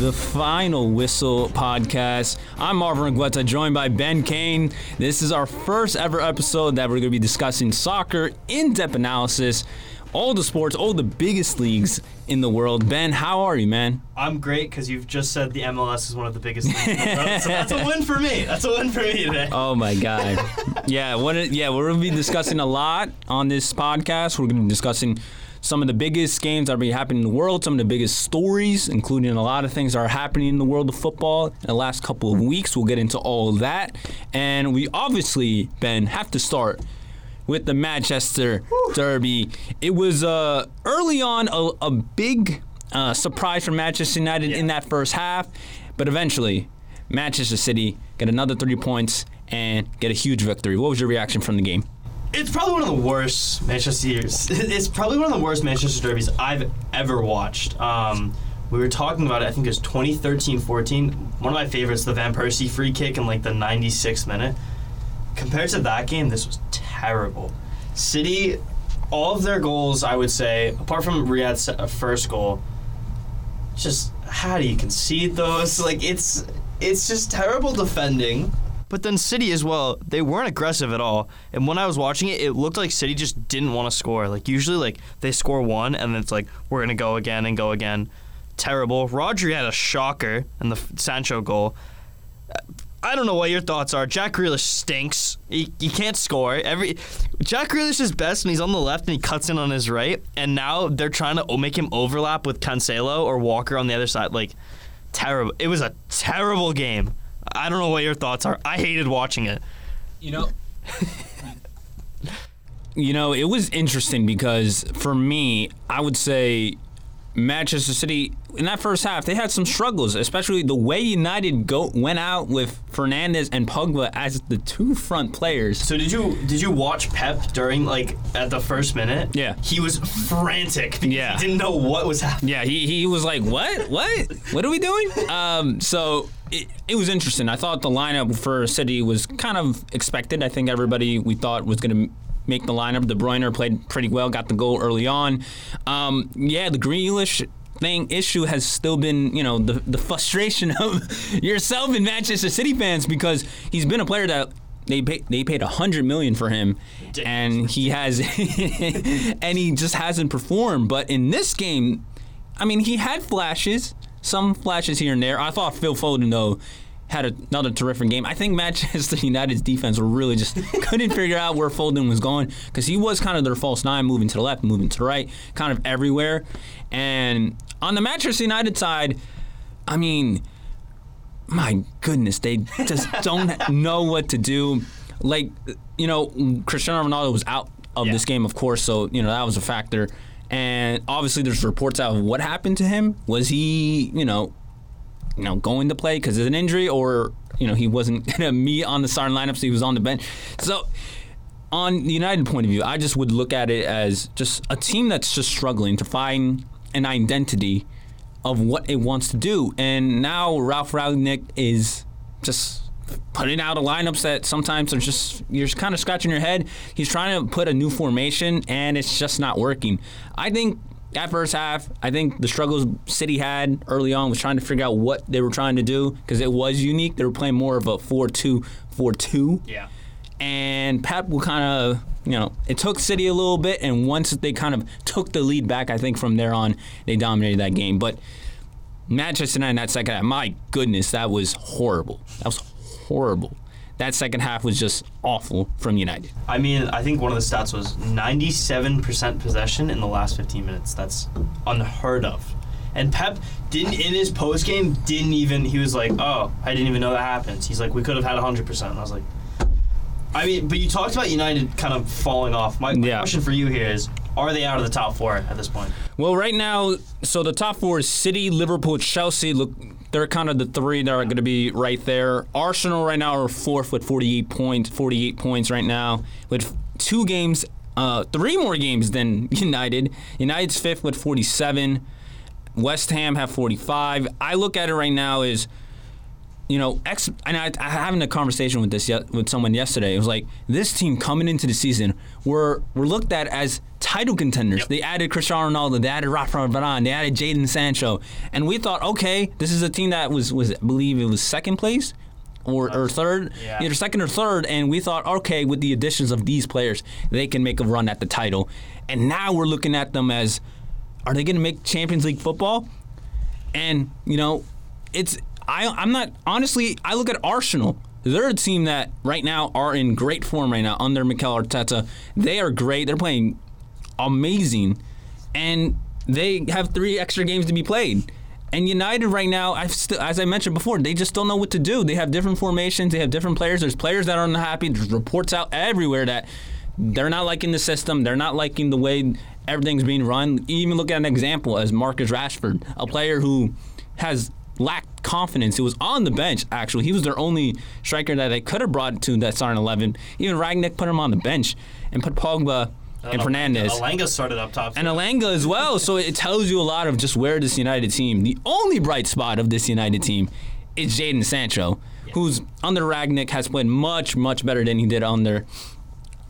the Final Whistle podcast. I'm Marvin Argueta, joined by Ben Kane. This is our first ever episode that we're going to be discussing soccer, in depth analysis, all the sports, all the biggest leagues in the world. Ben, how are you, man? I'm great because you've just said the MLS is one of the biggest leagues in the world. So that's a win for me. That's a win for me today. Oh my God! yeah, what? Yeah, we're gonna be discussing a lot on this podcast. We're gonna be discussing some of the biggest games that are happening in the world, some of the biggest stories, including a lot of things that are happening in the world of football in the last couple of weeks. We'll get into all of that, and we obviously, Ben, have to start with the Manchester Derby. It was uh, early on a, a big uh, surprise for Manchester United in that first half, but eventually, Manchester City get another three points and get a huge victory. What was your reaction from the game? It's probably one of the worst Manchester. years. It's probably one of the worst Manchester derbies I've ever watched. Um, we were talking about it. I think it was 2013-14. One of my favorites, the Van Persie free kick in like the 96th minute. Compared to that game, this was terrible. City, all of their goals, I would say, apart from Riyad's uh, first goal, just how do you concede those? Like it's it's just terrible defending. But then City as well, they weren't aggressive at all. And when I was watching it, it looked like City just didn't want to score. Like usually like they score one and then it's like we're going to go again and go again. Terrible. Rodri had a shocker in the Sancho goal. I don't know what your thoughts are. Jack Grealish stinks. He, he can't score. Every Jack Grealish is best when he's on the left and he cuts in on his right. And now they're trying to make him overlap with Cancelo or Walker on the other side. Like terrible. It was a terrible game. I don't know what your thoughts are. I hated watching it. You know, you know, it was interesting because for me, I would say Manchester City in that first half they had some struggles, especially the way United go went out with Fernandes and Pogba as the two front players. So did you did you watch Pep during like at the first minute? Yeah. He was frantic because Yeah. he didn't know what was happening. Yeah, he, he was like, "What? What? What are we doing?" Um, so it, it was interesting. I thought the lineup for City was kind of expected. I think everybody we thought was going to make the lineup. De Bruyne played pretty well, got the goal early on. Um, yeah, the Grealish thing issue has still been, you know, the the frustration of yourself and Manchester City fans because he's been a player that. They pay, they paid a hundred million for him, and he has, and he just hasn't performed. But in this game, I mean, he had flashes, some flashes here and there. I thought Phil Foden though had another terrific game. I think Manchester United's defense really just couldn't figure out where Foden was going because he was kind of their false nine, moving to the left, moving to the right, kind of everywhere. And on the Manchester United side, I mean, my goodness, they just don't know what to do. Like, you know, Cristiano Ronaldo was out of Yeah. this game, of course, so you know that was a factor. And obviously, there's reports out of what happened to him. Was he, you know, you know, going to play because of an injury, or you know, he wasn't gonna meet on the starting lineup, so he was on the bench. So, on the United point of view, I just would look at it as just a team that's just struggling to find an identity of what it wants to do. And now Ralf Rangnick is just putting out a lineups that sometimes are just you're kind of scratching your head. He's trying to put a new formation and it's just not working. I think that first half, I think the struggles City had early on was trying to figure out what they were trying to do because it was unique. They were playing more of a 4-2 4-2 Yeah. and Pep will kind of, you know, it took City a little bit, and once they kind of took the lead back, I think from there on they dominated that game. But Manchester United in that second half, my goodness, that was horrible. That was horrible. That second half was just awful from United. I mean, I think one of the stats was 97% possession in the last 15 minutes. That's unheard of. And Pep didn't in his post game didn't even he was like, "Oh, I didn't even know that happens." He's like, "We could have had 100%." And I was like, I mean, but you talked about United kind of falling off. My, my Yeah. question for you here is, are they out of the top 4 at this point? Well, right now, so the top four is City, Liverpool, Chelsea. Look, they're kind of the three that are going to be right there. Arsenal right now are fourth with 48 points. 48 points right now with two games, uh, three more games than United. United's fifth with 47. West Ham have 45. I look at it right now as you know, ex, and I, I having a conversation with this ye- with someone yesterday. It was like this team coming into the season were were looked at as title contenders. Yep. They added Cristiano Ronaldo, they added Rafa Varane, they added Jadon Sancho, and we thought, okay, this is a team that was was I believe it was second place. Or, or third, Yeah. either second or third, and we thought, okay, with the additions of these players, they can make a run at the title. And now we're looking at them as, are they going to make Champions League football? And you know, it's I I'm not honestly. I look at Arsenal. They're a team that right now are in great form right now under Mikel Arteta. They are great. They're playing amazing, and they have three extra games to be played. And United right now, I've still, as I mentioned before, they just don't know what to do. They have different formations. They have different players. There's players that are unhappy. There's reports out everywhere that they're not liking the system. They're not liking the way everything's being run. Even look at an example as Marcus Rashford, a player who has lacked confidence. He was on the bench, actually. He was their only striker that they could have brought to that starting 11. Even Rangnick put him on the bench and put Pogba uh, and Fernandes. Elanga started up top. And. Elanga as well. So it tells you a lot of just where this United team, the only bright spot of this United team is Jadon Sancho, who's under Rangnick has played much, much better than he did under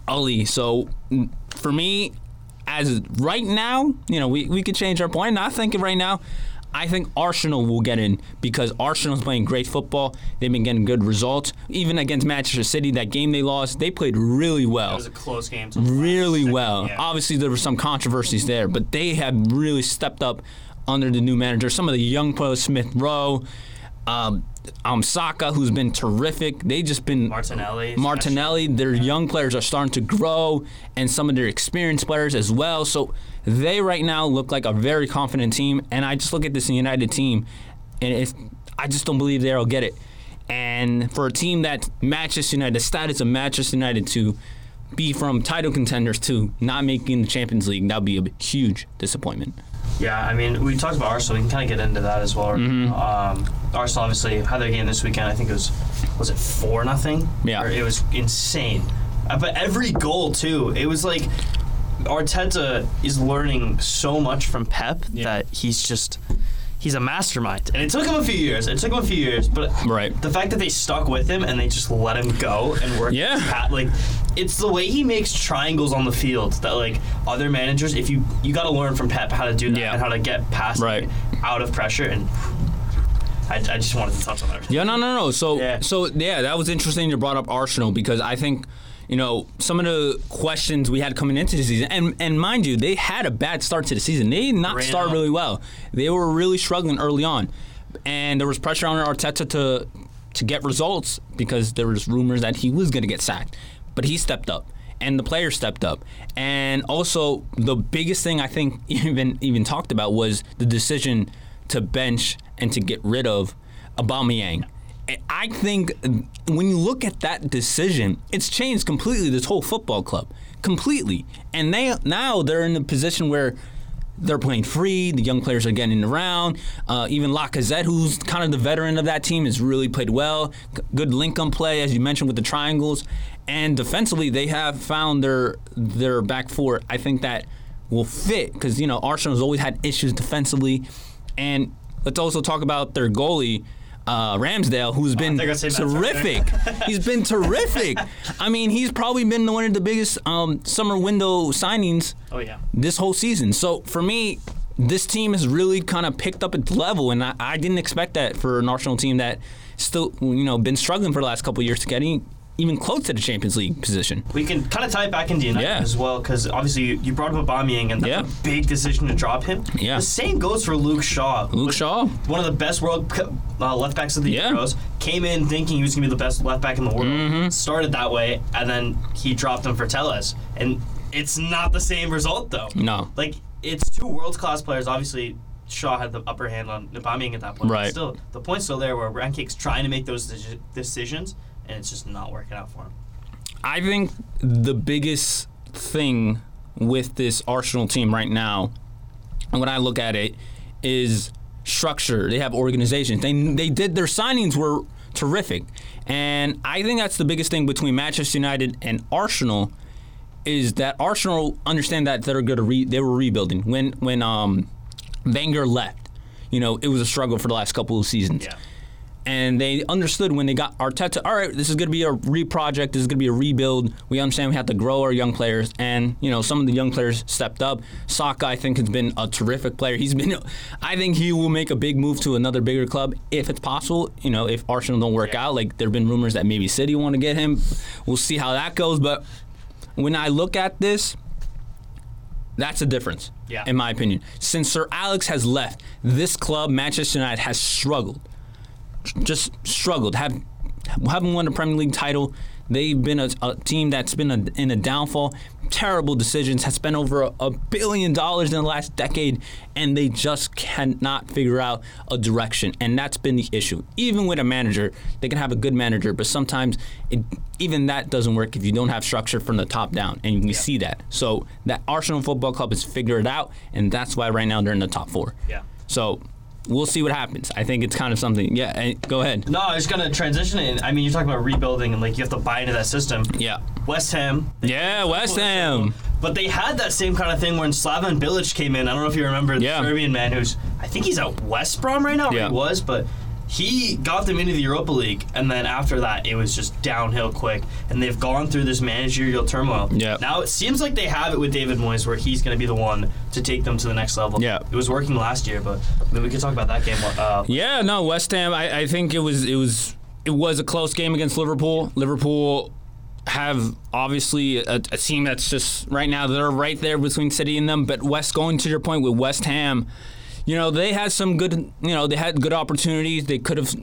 Ole. So for me, as right now, you know, we, we could change our point. Not thinking right now. I think Arsenal will get in because Arsenal's playing great football. They've been getting good results. Even against Manchester City, that game they lost, they played really well it was a close game. really second, well. yeah. Obviously, there were some controversies there, but they have really stepped up under the new manager. Some of the young players, Smith Rowe, um, um, Saka, who's been terrific. They just been Martinelli, Martinelli. Their young players are starting to grow, and some of their experienced players as well. So they right now look like a very confident team. And I just look at this United team, and if I just don't believe they'll get it. And for a team that Manchester United, the status of Manchester United to be from title contenders to not making the Champions League, that would be a huge disappointment. Yeah, I mean, we talked about Arsenal. We can kind of get into that as well. Mm-hmm. Um, Arsenal obviously had their game this weekend. I think it was was it four nothing? Yeah. Or it was insane. Uh, but every goal too, it was like Arteta is learning so much from Pep Yeah. that he's just he's a mastermind. And it took him a few years. It took him a few years, but Right. the fact that they stuck with him and they just let him go and work Yeah. pat like it's the way he makes triangles on the field that like other managers if you you got to learn from Pep how to do that Yeah. and how to get past Right. out of pressure and I, I just wanted to touch on that. Yeah, no, no, no. So, Yeah. so yeah, that was interesting. You brought up Arsenal because I think, you know, some of the questions we had coming into the season, and and mind you, they had a bad start to the season. They did not Ran start out. really well. They were really struggling early on, and there was pressure on Arteta to to get results because there was rumors that he was going to get sacked, but he stepped up. And the players stepped up, and also the biggest thing I think even even talked about was the decision to bench and to get rid of Aubameyang. I think when you look at that decision, it's changed completely this whole football club, completely. And they now they're in a position where they're playing free. The young players are getting around. Uh, even Lacazette, who's kind of the veteran of that team, has really played well. Good link-up play, as you mentioned, with the triangles. And defensively, they have found their their back four. I think that will fit because you know Arsenal's always had issues defensively. And let's also talk about their goalie. Uh, Ramsdale, who's been thought you were gonna say Matt terrific. he's been terrific. I mean, he's probably been one of the biggest um, summer window signings Oh yeah. this whole season. So for me, this team has really kind of picked up its level, and I, I didn't expect that for an Arsenal team that still, you know, been struggling for the last couple of years to get any, even close to the Champions League position. We can kind of tie it back into United Yeah. as well because obviously you, you brought up Aubameyang and that's Yeah. a big decision to drop him. Yeah. The same goes for Luke Shaw. Luke Shaw. one of the best world uh, left backs of the Yeah. Euros, came in thinking he was gonna be the best left back in the world. Mm-hmm. Started that way, and then he dropped him for Telles, and it's not the same result though. No. Like it's two world class players. Obviously, Shaw had the upper hand on Aubameyang at that point. but Right. Still, the point's still there where Rangnick's trying to make those deci- decisions, and it's just not working out for him. I think the biggest thing with this Arsenal team right now, when I look at it, is structure. They have organization. They they did their signings were terrific, and I think that's the biggest thing between Manchester United and Arsenal is that Arsenal understand that they're good to re- they were rebuilding when when um Wenger left. You know, it was a struggle for the last couple of seasons. Yeah. And they understood when they got Arteta, all right, this is going to be a re-project, this is going to be a rebuild. We understand we have to grow our young players. And, you know, some of the young players stepped up. Saka, I think, has been a terrific player. He's been, I think he will make a big move to another bigger club if it's possible. You know, if Arsenal don't work Yeah. out, like there have been rumors that maybe City want to get him. We'll see how that goes. But when I look at this, that's a difference, Yeah. in my opinion. Since Sir Alex has left, this club, Manchester United, has struggled. Just struggled. Have haven't won a Premier League title. They've been a, a team that's been a, in a downfall. Terrible decisions. Has spent over a, a billion dollars in the last decade, and they just cannot figure out a direction. And that's been the issue. Even with a manager, they can have a good manager, but sometimes it, even that doesn't work if you don't have structure from the top down, and we see that. So that Arsenal Football Club has figured it out, and that's why right now they're in the top four. Yeah. So we'll see what happens. I think it's kind of something. Yeah, eh, go ahead. No, I was gonna transition it. I mean, you're talking about rebuilding and like you have to buy into that system. Yeah. West Ham. Yeah, West Ham. But they had that same kind of thing when Slaven Bilic came in. I don't know if you remember the Yeah. Serbian man who's I think he's at West Brom right now. Yeah. he was, but he got them into the Europa League, and then after that, it was just downhill quick. And they've gone through this managerial turmoil. Yeah. Now it seems like they have it with David Moyes, where he's going to be the one to take them to the next level. Yeah. It was working last year, but maybe we could talk about that game. Uh, Yeah, no, West Ham. I, I think it was it was it was a close game against Liverpool. Liverpool have obviously a, a team that's just right now they're right there between City and them. But West, going to your point with West Ham, you know they had some good you know they had good opportunities. They could have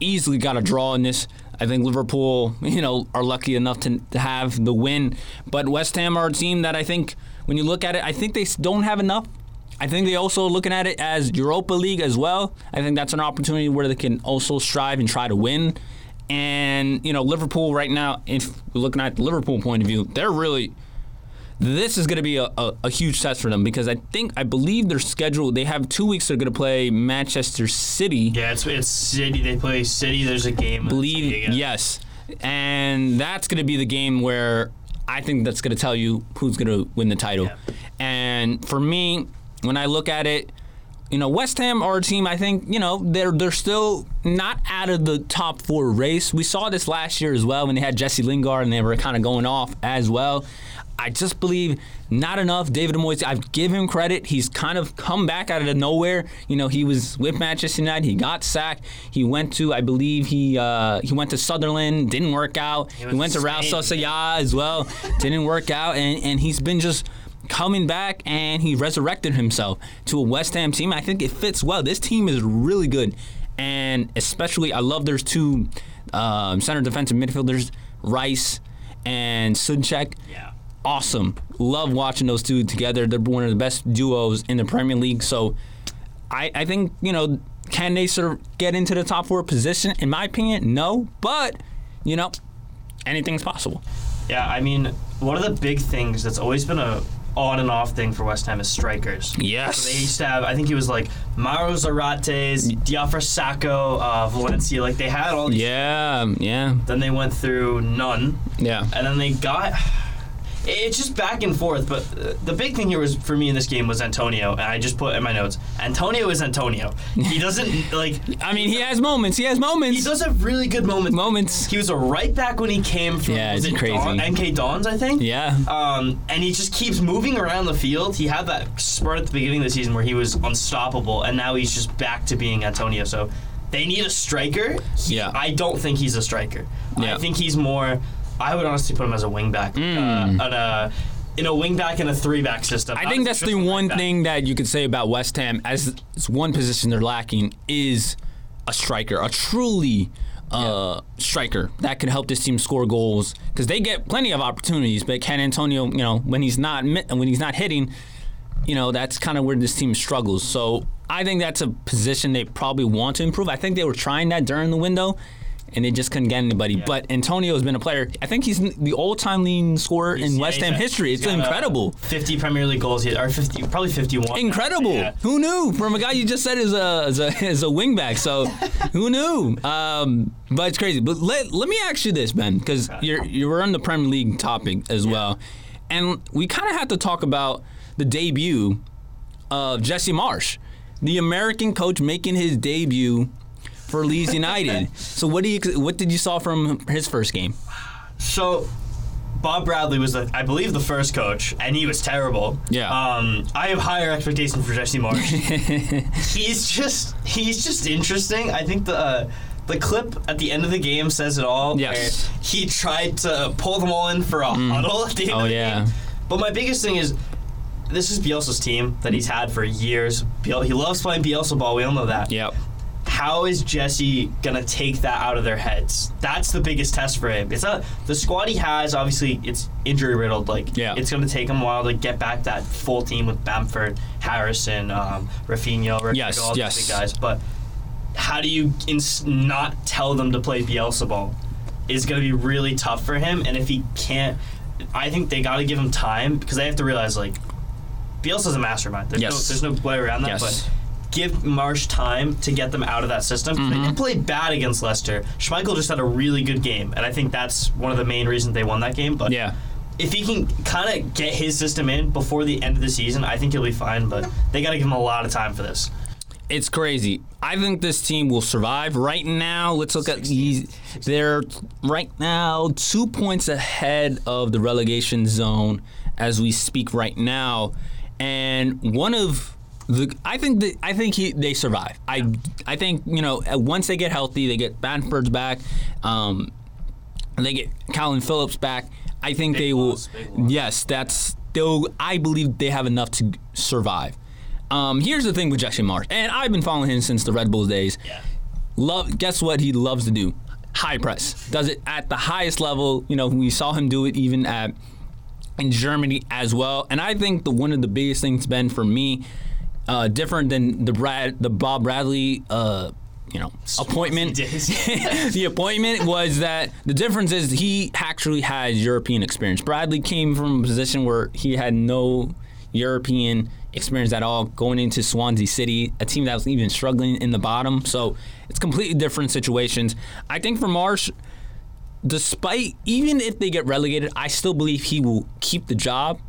easily got a draw in this. I think Liverpool, you know, are lucky enough to, to have the win. But West Ham are a team that I think, when you look at it, I think they don't have enough. I think they also looking at it as Europa League as well. I think that's an opportunity where they can also strive and try to win. And you know, Liverpool right now, if we're looking at the Liverpool point of view, they're really this is going to be a, a, a huge test for them because I think I believe their schedule. They have two weeks. They're going to play Manchester City. yeah, it's it's City. They play City. There's a game. believe yes, and that's going to be the game where I think that's going to tell you who's going to win the title. Yeah. And for me, when I look at it, you know, West Ham are a team. I think you know they're they're still not out of the top four race. We saw this last year as well when they had Jesse Lingard and they were kind of going off as well. I just believe not enough. David Moyes, I give him credit. He's kind of come back out of nowhere. You know, he was with Manchester United. He got sacked. He went to, I believe, he uh, he went to Sunderland. Didn't work out. He went went, to to Real Sociedad as well. Didn't work out, and and he's been just coming back and he resurrected himself to a West Ham team. I think it fits well. This team is really good, and especially I love there's two um, center defensive midfielders, Rice and Souček. Yeah. Awesome. Love watching those two together. They're one of the best duos in the Premier League. So I, I think, you know, can they sort of get into the top four position? In my opinion, no. But, you know, anything's possible. Yeah, I mean, one of the big things that's always been a on and off thing for West Ham is strikers. Yes. They used to have, I think he was like Mauro Zarates, Diafra Sakho, uh, Valencia. Like they had all these. Yeah, yeah, Then they went through none, yeah. and then they got. It's just back and forth, but the big thing here was for me in this game was Antonio, and I just put in my notes. Antonio is Antonio. He doesn't like. I mean, he has moments. He has moments. He does have really good moments. moments. He was a right back when he came from Yeah, it's it crazy. Dawn, MK Dons, I think. Yeah. Um, and he just keeps moving around the field. He had that spurt at the beginning of the season where he was unstoppable, and now he's just back to being Antonio. So they need a striker. He- Yeah. I don't think he's a striker. Yeah. I think he's more. I would honestly put him as a wingback. Mm. Uh, at a, in a wingback and a three-back system. I think that's the one back. thing that you could say about West Ham as it's one position they're lacking is a striker, a truly uh, striker that could help this team score goals because they get plenty of opportunities. But can Antonio, you know, when he's not mi- when he's not hitting, you know, that's kind of where this team struggles. So I think that's a position they probably want to improve. I think they were trying that during the window. And they just couldn't get anybody. But Antonio has been a player. I think he's the all-time leading scorer in Yeah, West he's Ham history. he's It's uh, incredible. 50 Premier League goals, or 50, probably 51. Incredible. Yeah. Who knew? From a guy you just said is a is a, is a wingback. So who knew? Um, but it's crazy. But let, let me ask you this, Ben, because you're you were on the Premier League topic as well, and we kind of have to talk about the debut of Jesse Marsch, the American coach making his debut for Leeds United. so what do you what did you saw from his first game? So, Bob Bradley was, the, I believe, the first coach, and he was terrible. Yeah. Um, I have higher expectations for Jesse Marsch. he's just he's just interesting. I think the. Uh, the clip at the end of the game says it all. Yes. He tried to pull them all in for a huddle at the end Oh, of the yeah. game. But my biggest thing is this is Bielsa's team that he's had for years. Biel- he loves playing Bielsa ball. We all know that. Yep. How is Jesse gonna take that out of their heads? That's the biggest test for him. It's not the squad he has. Obviously, it's injury riddled. Like, Yeah. it's gonna take him a while to get back that full team with Bamford, Harrison, um, Rafinha, Ricardo, Yes, all yes. these big guys. But how do you ins- not tell them to play Bielsa ball? Is gonna be really tough for him. And if he can't, I think they got to give him time because they have to realize like Bielsa's a mastermind. There's Yes. no there's no way around that. Yes. But give Marsch time to get them out of that system. They Mm-hmm. didn't play bad against Leicester. Schmeichel just had a really good game, and I think that's one of the main reasons they won that game. But Yeah. if he can kind of get his system in before the end of the season, I think he'll be fine. But they got to give him a lot of time for this. It's crazy. I think this team will survive. Right now, let's look at these. They're right now two points ahead of the relegation zone as we speak right now, and one of the I think that I think he they survive. I I think you know once they get healthy, they get Bamford's back. Um, they get Kalvin Phillips back. I think Big they loss, will. Yes, that's they'll. I believe they have enough to survive. Um, here's the thing with Jesse Marsch, and I've been following him since the Red Bulls days. Yeah. Love. Guess what he loves to do? High press. Does it at the highest level. You know, we saw him do it even at in Germany as well. And I think the one of the biggest things been for me, uh, different than the Brad, the Bob Bradley, uh, you know, appointment. the appointment was that the difference is he actually has European experience. Bradley came from a position where he had no European experience at all going into Swansea City, a team that was even struggling in the bottom. So it's completely different situations. I think for Marsch, despite even if they get relegated, I still believe he will keep the job.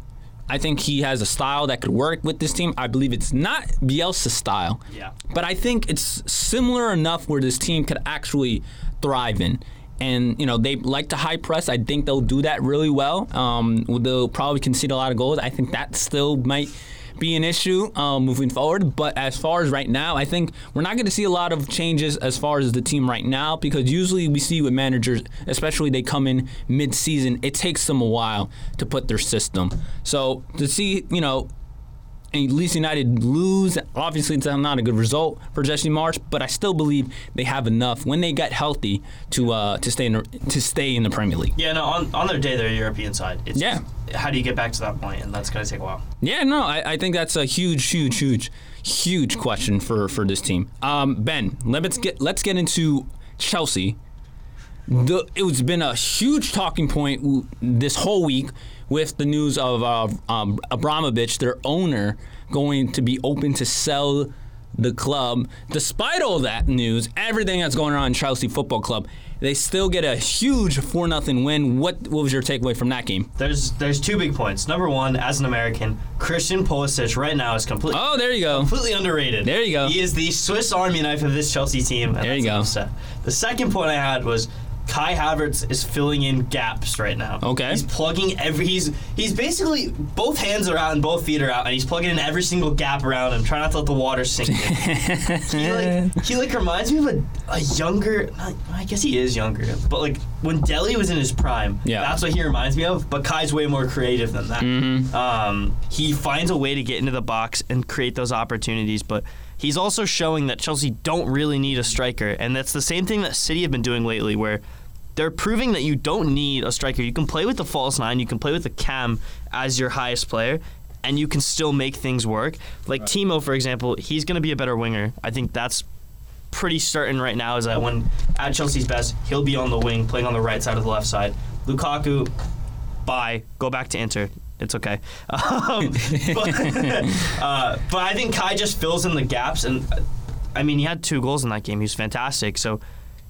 I think he has a style that could work with this team. I believe it's not Bielsa's style, Yeah. but I think it's similar enough where this team could actually thrive in. And you know they like to high press. I think they'll do that really well. Um, they'll probably concede a lot of goals. I think that still might be an issue um, moving forward. But as far as right now, I think we're not going to see a lot of changes as far as the team right now because usually we see with managers, especially they come in mid-season, it takes them a while to put their system. So to see, you know, and Leeds United lose. Obviously, it's not a good result for Jesse Marsch, but I still believe they have enough when they get healthy to uh, to stay in the, to stay in the Premier League. Yeah, no, on, on their day, they're European side. It's Yeah. just, how do you get back to that point? And that's going to take a while. Yeah, no, I, I think that's a huge, huge, huge, huge question for, for this team. Um, ben, let's get let's get into Chelsea. The, it's been a huge talking point this whole week with the news of uh, um, Abramovich, their owner, going to be open to sell the club. Despite all that news, everything that's going on in Chelsea Football Club, they still get a huge four 0 win. What what was your takeaway from that game? There's there's two big points. Number one, as an American, Christian Pulisic right now is completely Oh, there you go. completely underrated. There you go. He is the Swiss Army knife of this Chelsea team. There you go. The second point I had was Kai Havertz is filling in gaps right now. Okay. He's plugging every. He's he's basically both hands are out and both feet are out, and he's plugging in every single gap around him, trying not to let the water sink in. he like he like reminds me of a, a younger. Not, I guess he is younger, but like when Dele was in his prime. Yeah. That's what he reminds me of. But Kai's way more creative than that. Mm-hmm. Um, he finds a way to get into the box and create those opportunities, but. He's also showing that Chelsea don't really need a striker, and that's the same thing that City have been doing lately, where they're proving that you don't need a striker. You can play with the false nine, you can play with the cam as your highest player, and you can still make things work. Like Timo, for example, he's going to be a better winger. I think that's pretty certain right now. Is that when at Chelsea's best, he'll be on the wing, playing on the right side of the left side. Lukaku, bye, go back to Inter. It's okay. Um, but, uh, but I think Kai just fills in the gaps, and uh, I mean, he had two goals in that game. He was fantastic. So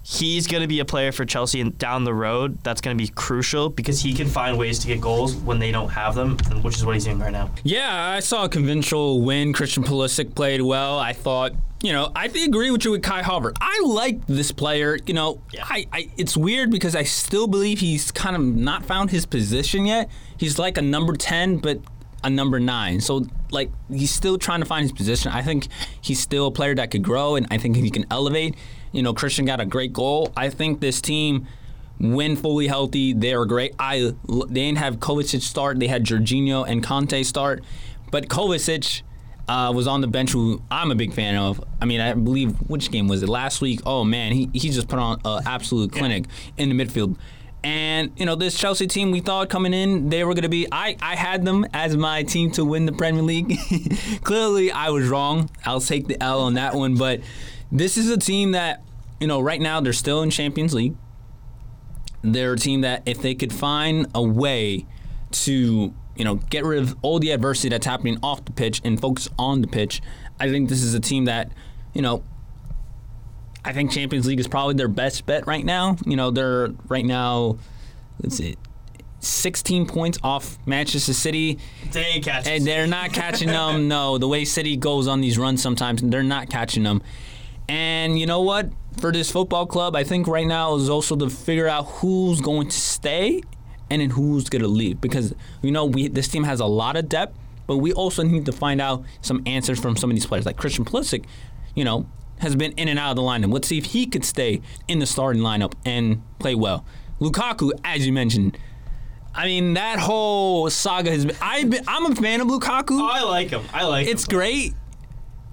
he's going to be a player for Chelsea and down the road. That's going to be crucial because he can find ways to get goals when they don't have them, which is what he's doing right now. Yeah, I saw a conventional win. Christian Pulisic played well. I thought you know, I agree with you with Kai Havertz. I like this player. You know, Yeah. I, I it's weird because I still believe he's kind of not found his position yet. He's like a number ten, but a number nine. So like he's still trying to find his position. I think he's still a player that could grow, and I think he can elevate. You know, Christian got a great goal. I think this team. When fully healthy, they are great. I they didn't have Kovacic start. They had Jorginho and Kanté start, but Kovacic uh, was on the bench, who I'm a big fan of. I mean, I believe which game was it last week? Oh man, he he just put on an absolute clinic in the midfield. And you know this Chelsea team, we thought coming in they were going to be. I I had them as my team to win the Premier League. Clearly, I was wrong. I'll take the L on that one. But this is a team that you know right now they're still in Champions League. They're a team that if they could find a way to you know get rid of all the adversity that's happening off the pitch and focus on the pitch, I think this is a team that you know. I think Champions League is probably their best bet right now. You know, they're right now, let's see, 16 points off Manchester City, They ain't catching. and they're not catching them. No, the way City goes on these runs sometimes, they're not catching them. And you know what? For this football club, I think right now is also to figure out who's going to stay and then who's going to leave. Because you know, we this team has a lot of depth, but we also need to find out some answers from some of these players, like Christian Pulisic. You know, has been in and out of the lineup. Let's see if he could stay in the starting lineup and play well. Lukaku, as you mentioned, I mean that whole saga has been. I've been I'm a fan of Lukaku. Oh, I like him. I like It's him. great.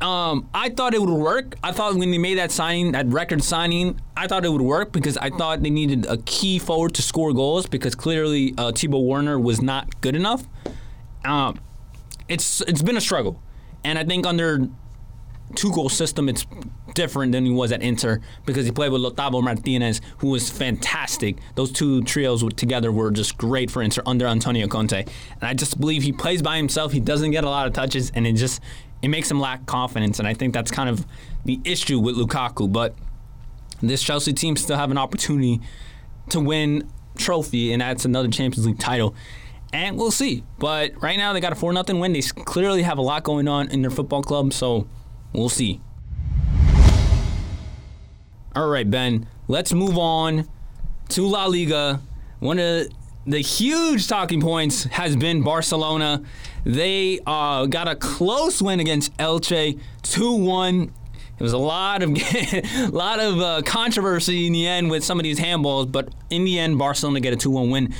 Um, I thought it would work. I thought when they made that signing, that record signing, I thought it would work because I thought they needed a key forward to score goals because clearly uh, Thibaut Werner was not good enough. Um, it's it's been a struggle, and I think under two goal system, it's different than he was at Inter because he played with Lautaro Martinez, who was fantastic. Those two trios together were just great for Inter under Antonio Conte. And I just believe he plays by himself. He doesn't get a lot of touches, and it just it makes him lack confidence. And I think that's kind of the issue with Lukaku. But this Chelsea team still have an opportunity to win trophy, and that's another Champions League title. And we'll see. But right now they got a four 0 win. They clearly have a lot going on in their football club, so we'll see. All right, Ben. Let's move on to La Liga. One of the huge talking points has been Barcelona. They uh, got a close win against Elche, two one. It was a lot of lot of uh, controversy in the end with some of these handballs, but in the end, Barcelona get a two one win.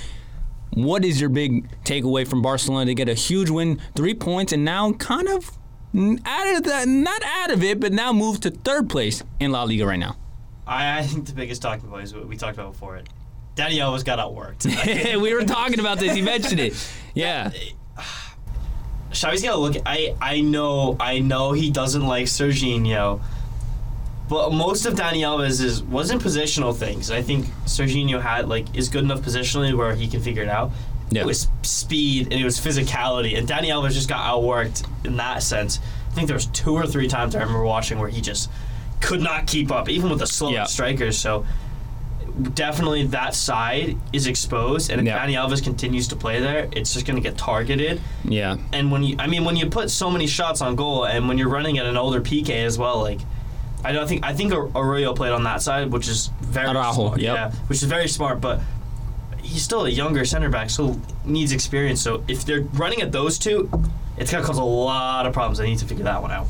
What is your big takeaway from Barcelona? They get a huge win, three points, and now kind of out of the not out of it, but now move to third place in La Liga right now. I, I think the biggest talking point is what we talked about before it. Dani Alves got outworked. we were talking about this. You mentioned it. Yeah. Xavi's gotta look. I I know I know he doesn't like Sergiño, but most of Dani Alves is wasn't positional things. I think Sergiño had like is good enough positionally where he can figure it out. Yeah. It was speed and it was physicality, and Dani Alves just got outworked in that sense. I think there was two or three times I remember watching where he just could not keep up, even with the slow Yeah. strikers. So definitely that side is exposed, and if Yeah. Dani Alves continues to play there, it's just going to get targeted. Yeah. And when you, I mean, when you put so many shots on goal, and when you're running at an older Piqué as well, like, I don't think I think Araujo played on that side, which is very Araujo, smart. yep. Yeah, which is very smart, but he's still a younger center back, so needs experience. So if they're running at those two, it's gonna cause a lot of problems. They need to figure that one out.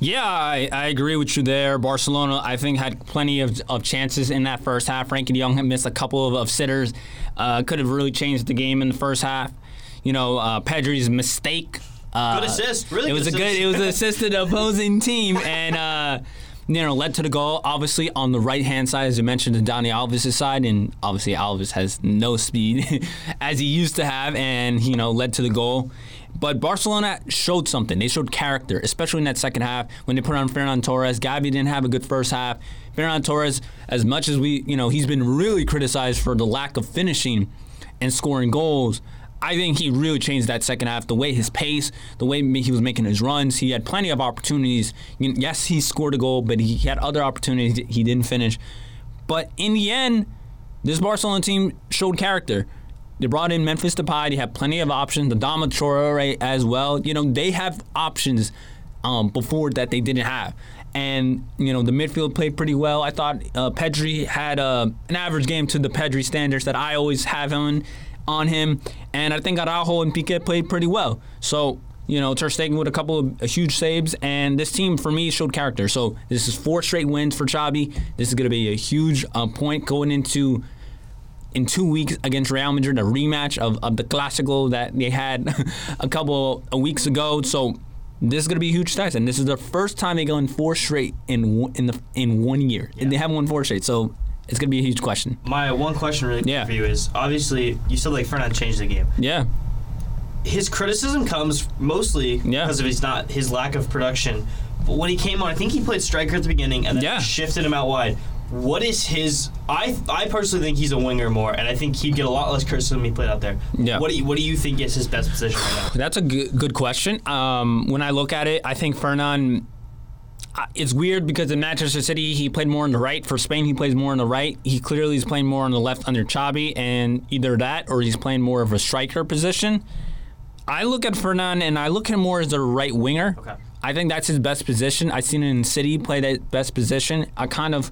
Yeah, I, I agree with you there. Barcelona, I think, had plenty of, of chances in that first half. Frenkie de Jong had missed a couple of, of sitters. Uh, could have really changed the game in the first half. You know, uh, Pedri's mistake. Uh, Good assist, really It was good a good. assist. It was an assisted opposing team, and uh, you know led to the goal. Obviously, on the right hand side, as you mentioned, to Dani Alves' side, and obviously Alves has no speed as he used to have, and you know led to the goal. But Barcelona showed something. They showed character, especially in that second half when they put on Ferran Torres. Gavi didn't have a good first half. Ferran Torres, as much as we, you know, he's been really criticized for the lack of finishing and scoring goals. I think he really changed that second half. The way his pace, the way he was making his runs, he had plenty of opportunities. Yes, he scored a goal, but he had other opportunities he didn't finish. But in the end, this Barcelona team showed character. They brought in Memphis Depay. They have plenty of options. Adama Traore as well. You know, they have options um, before that they didn't have. and you know the midfield played pretty well. I thought uh, Pedri had uh, an average game to the Pedri standards that I always have him on him, and I think Araujo and Piqué played pretty well. So you know, Ter Stegen with a couple of huge saves, and this team for me showed character. So this is four straight wins for Xavi. This is going to be a huge uh, point going into in two weeks against Real Madrid, a rematch of, of the Clásico that they had a couple of weeks ago. So this is going to be a huge test, and this is the first time they go in four straight in in the in one year. And they haven't won four straight, so it's going to be a huge question. My one question really Yeah. for you is obviously you said like Ferran changed the game. Yeah, His criticism comes mostly Yeah. because of his not his lack of production. But when he came on, I think he played striker at the beginning and then Yeah. shifted him out wide. What is his? I I personally think he's a winger more, and I think he'd get a lot less criticism if he played out there. Yeah. What do you What do you think is his best position right now? That's a good, good question. Um, when I look at it, I think Ferran. uh, It's weird because in Manchester City he played more on the right. For Spain he plays more on the right. He clearly is playing more on the left under Xavi, and either that or he's playing more of a striker position. I look at Ferran and I look at him more as a right winger. Okay. I think that's his best position. I've seen him in City play that best position. I kind of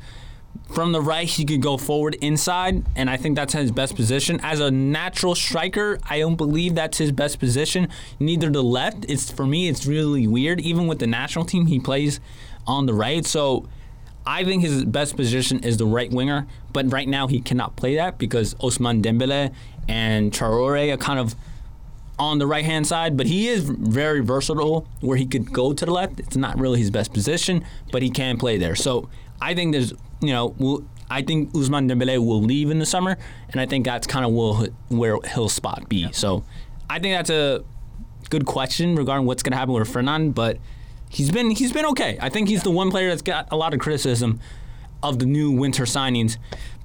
from the right he could go forward inside, and I think that's his best position. As a natural striker, I don't believe that's his best position. Neither the left. It's for me, it's really weird. Even with the national team, he plays on the right. So I think his best position is the right winger, but right now he cannot play that because Ousmane Dembele and Traore are kind of on the right hand side, but he is very versatile where he could go to the left. It's not really his best position, but he can play there. So I think there's, you know, we'll, I think Ousmane Dembele will leave in the summer, and I think that's kind of will, where he'll spot be. So I think that's a good question regarding what's going to happen with Ferran, but he's been he's been okay. I think he's the one player that's got a lot of criticism of the new winter signings.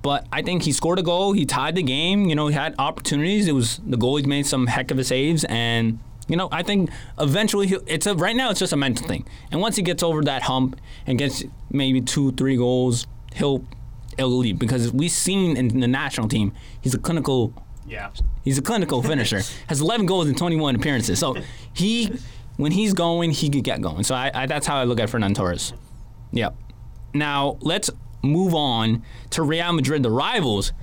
But I think he scored a goal. He tied the game. You know, he had opportunities. It was the goalie's made some heck of a saves, and you know, I think eventually he'll, it's a right now it's just a mental thing. And once he gets over that hump and gets maybe two, three goals, he'll he'll leave because we've seen in the national team he's a clinical Yeah. He's a clinical finisher. Has 11 goals in 21 appearances. So he, when he's going, he could get going. So I, I, that's how I look at Ferran Torres. Yep. Now let's move on to Real Madrid, the rivals.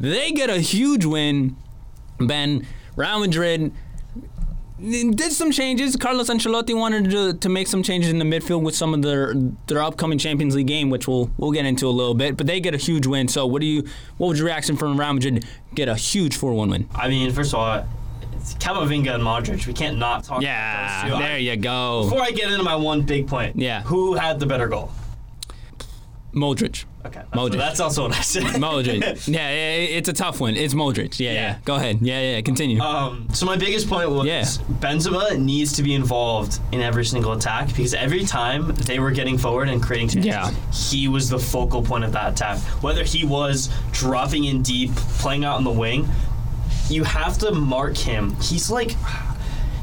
They get a huge win. Ben, Real Madrid did some changes. Carlos Ancelotti wanted to, to make some changes in the midfield with some of their their upcoming Champions League game, which we'll we'll get into a little bit. But they get a huge win. So what do you what was your reaction from Real Madrid get a huge four one win? I mean, first of all, it's Camavinga and Modric. We can't not talk Yeah, about those two. there I- you go. Before I get into my one big point, Yeah. who had the better goal? Modric. Okay, that's, Modric. that's also what I said. Modric. yeah, yeah, it's a tough one. It's Modric. Yeah, yeah. Yeah. Go ahead. Yeah, yeah. Continue. Um, so my biggest point was Yeah. Benzema needs to be involved in every single attack because every time they were getting forward and creating chances, Yeah. he was the focal point of that attack. Whether he was dropping in deep, playing out on the wing, you have to mark him. He's like.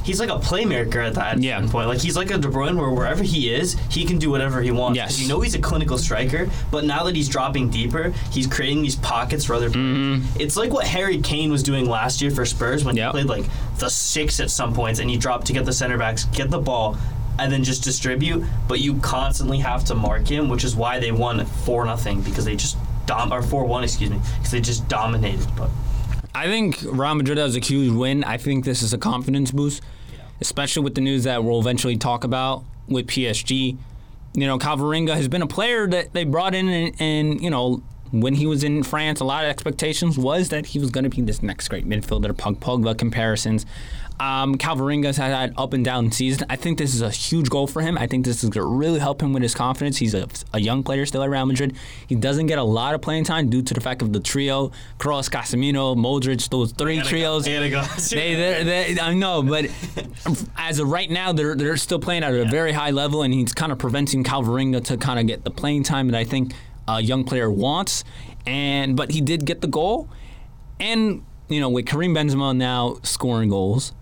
He's like a playmaker at that Yeah. point. Like he's like a De Bruyne, where wherever he is, he can do whatever he wants. Yes. You know he's a clinical striker, but now that he's dropping deeper, he's creating these pockets for other players. It's like what Harry Kane was doing last year for Spurs when Mm-hmm. Yep. he played like the six at some points, and he dropped to get the center backs, get the ball, and then just distribute. But you constantly have to mark him, which is why they won four nothing because they just dom or four one, excuse me, because they just dominated. But I think Real Madrid has a huge win. I think this is a confidence boost, especially with the news that we'll eventually talk about with PSG. You know, Camavinga has been a player that they brought in, and, and you know, when he was in France, a lot of expectations was that he was going to be this next great midfielder. Pug Pogba comparisons. Um, Camavinga's had had up and down season. I think this is a huge goal for him. I think this is going to really help him with his confidence. He's a, a young player still at Real Madrid. He doesn't get a lot of playing time due to the fact of the trio: Kroos, Casemiro, Modric. Those three trios. They had to go. They, they're, they, I know, but as of right now, they're they're still playing at a very high level, and he's kind of preventing Calvaringa to kind of get the playing time that I think a young player wants. And but he did get the goal, and you know with Karim Benzema now scoring goals,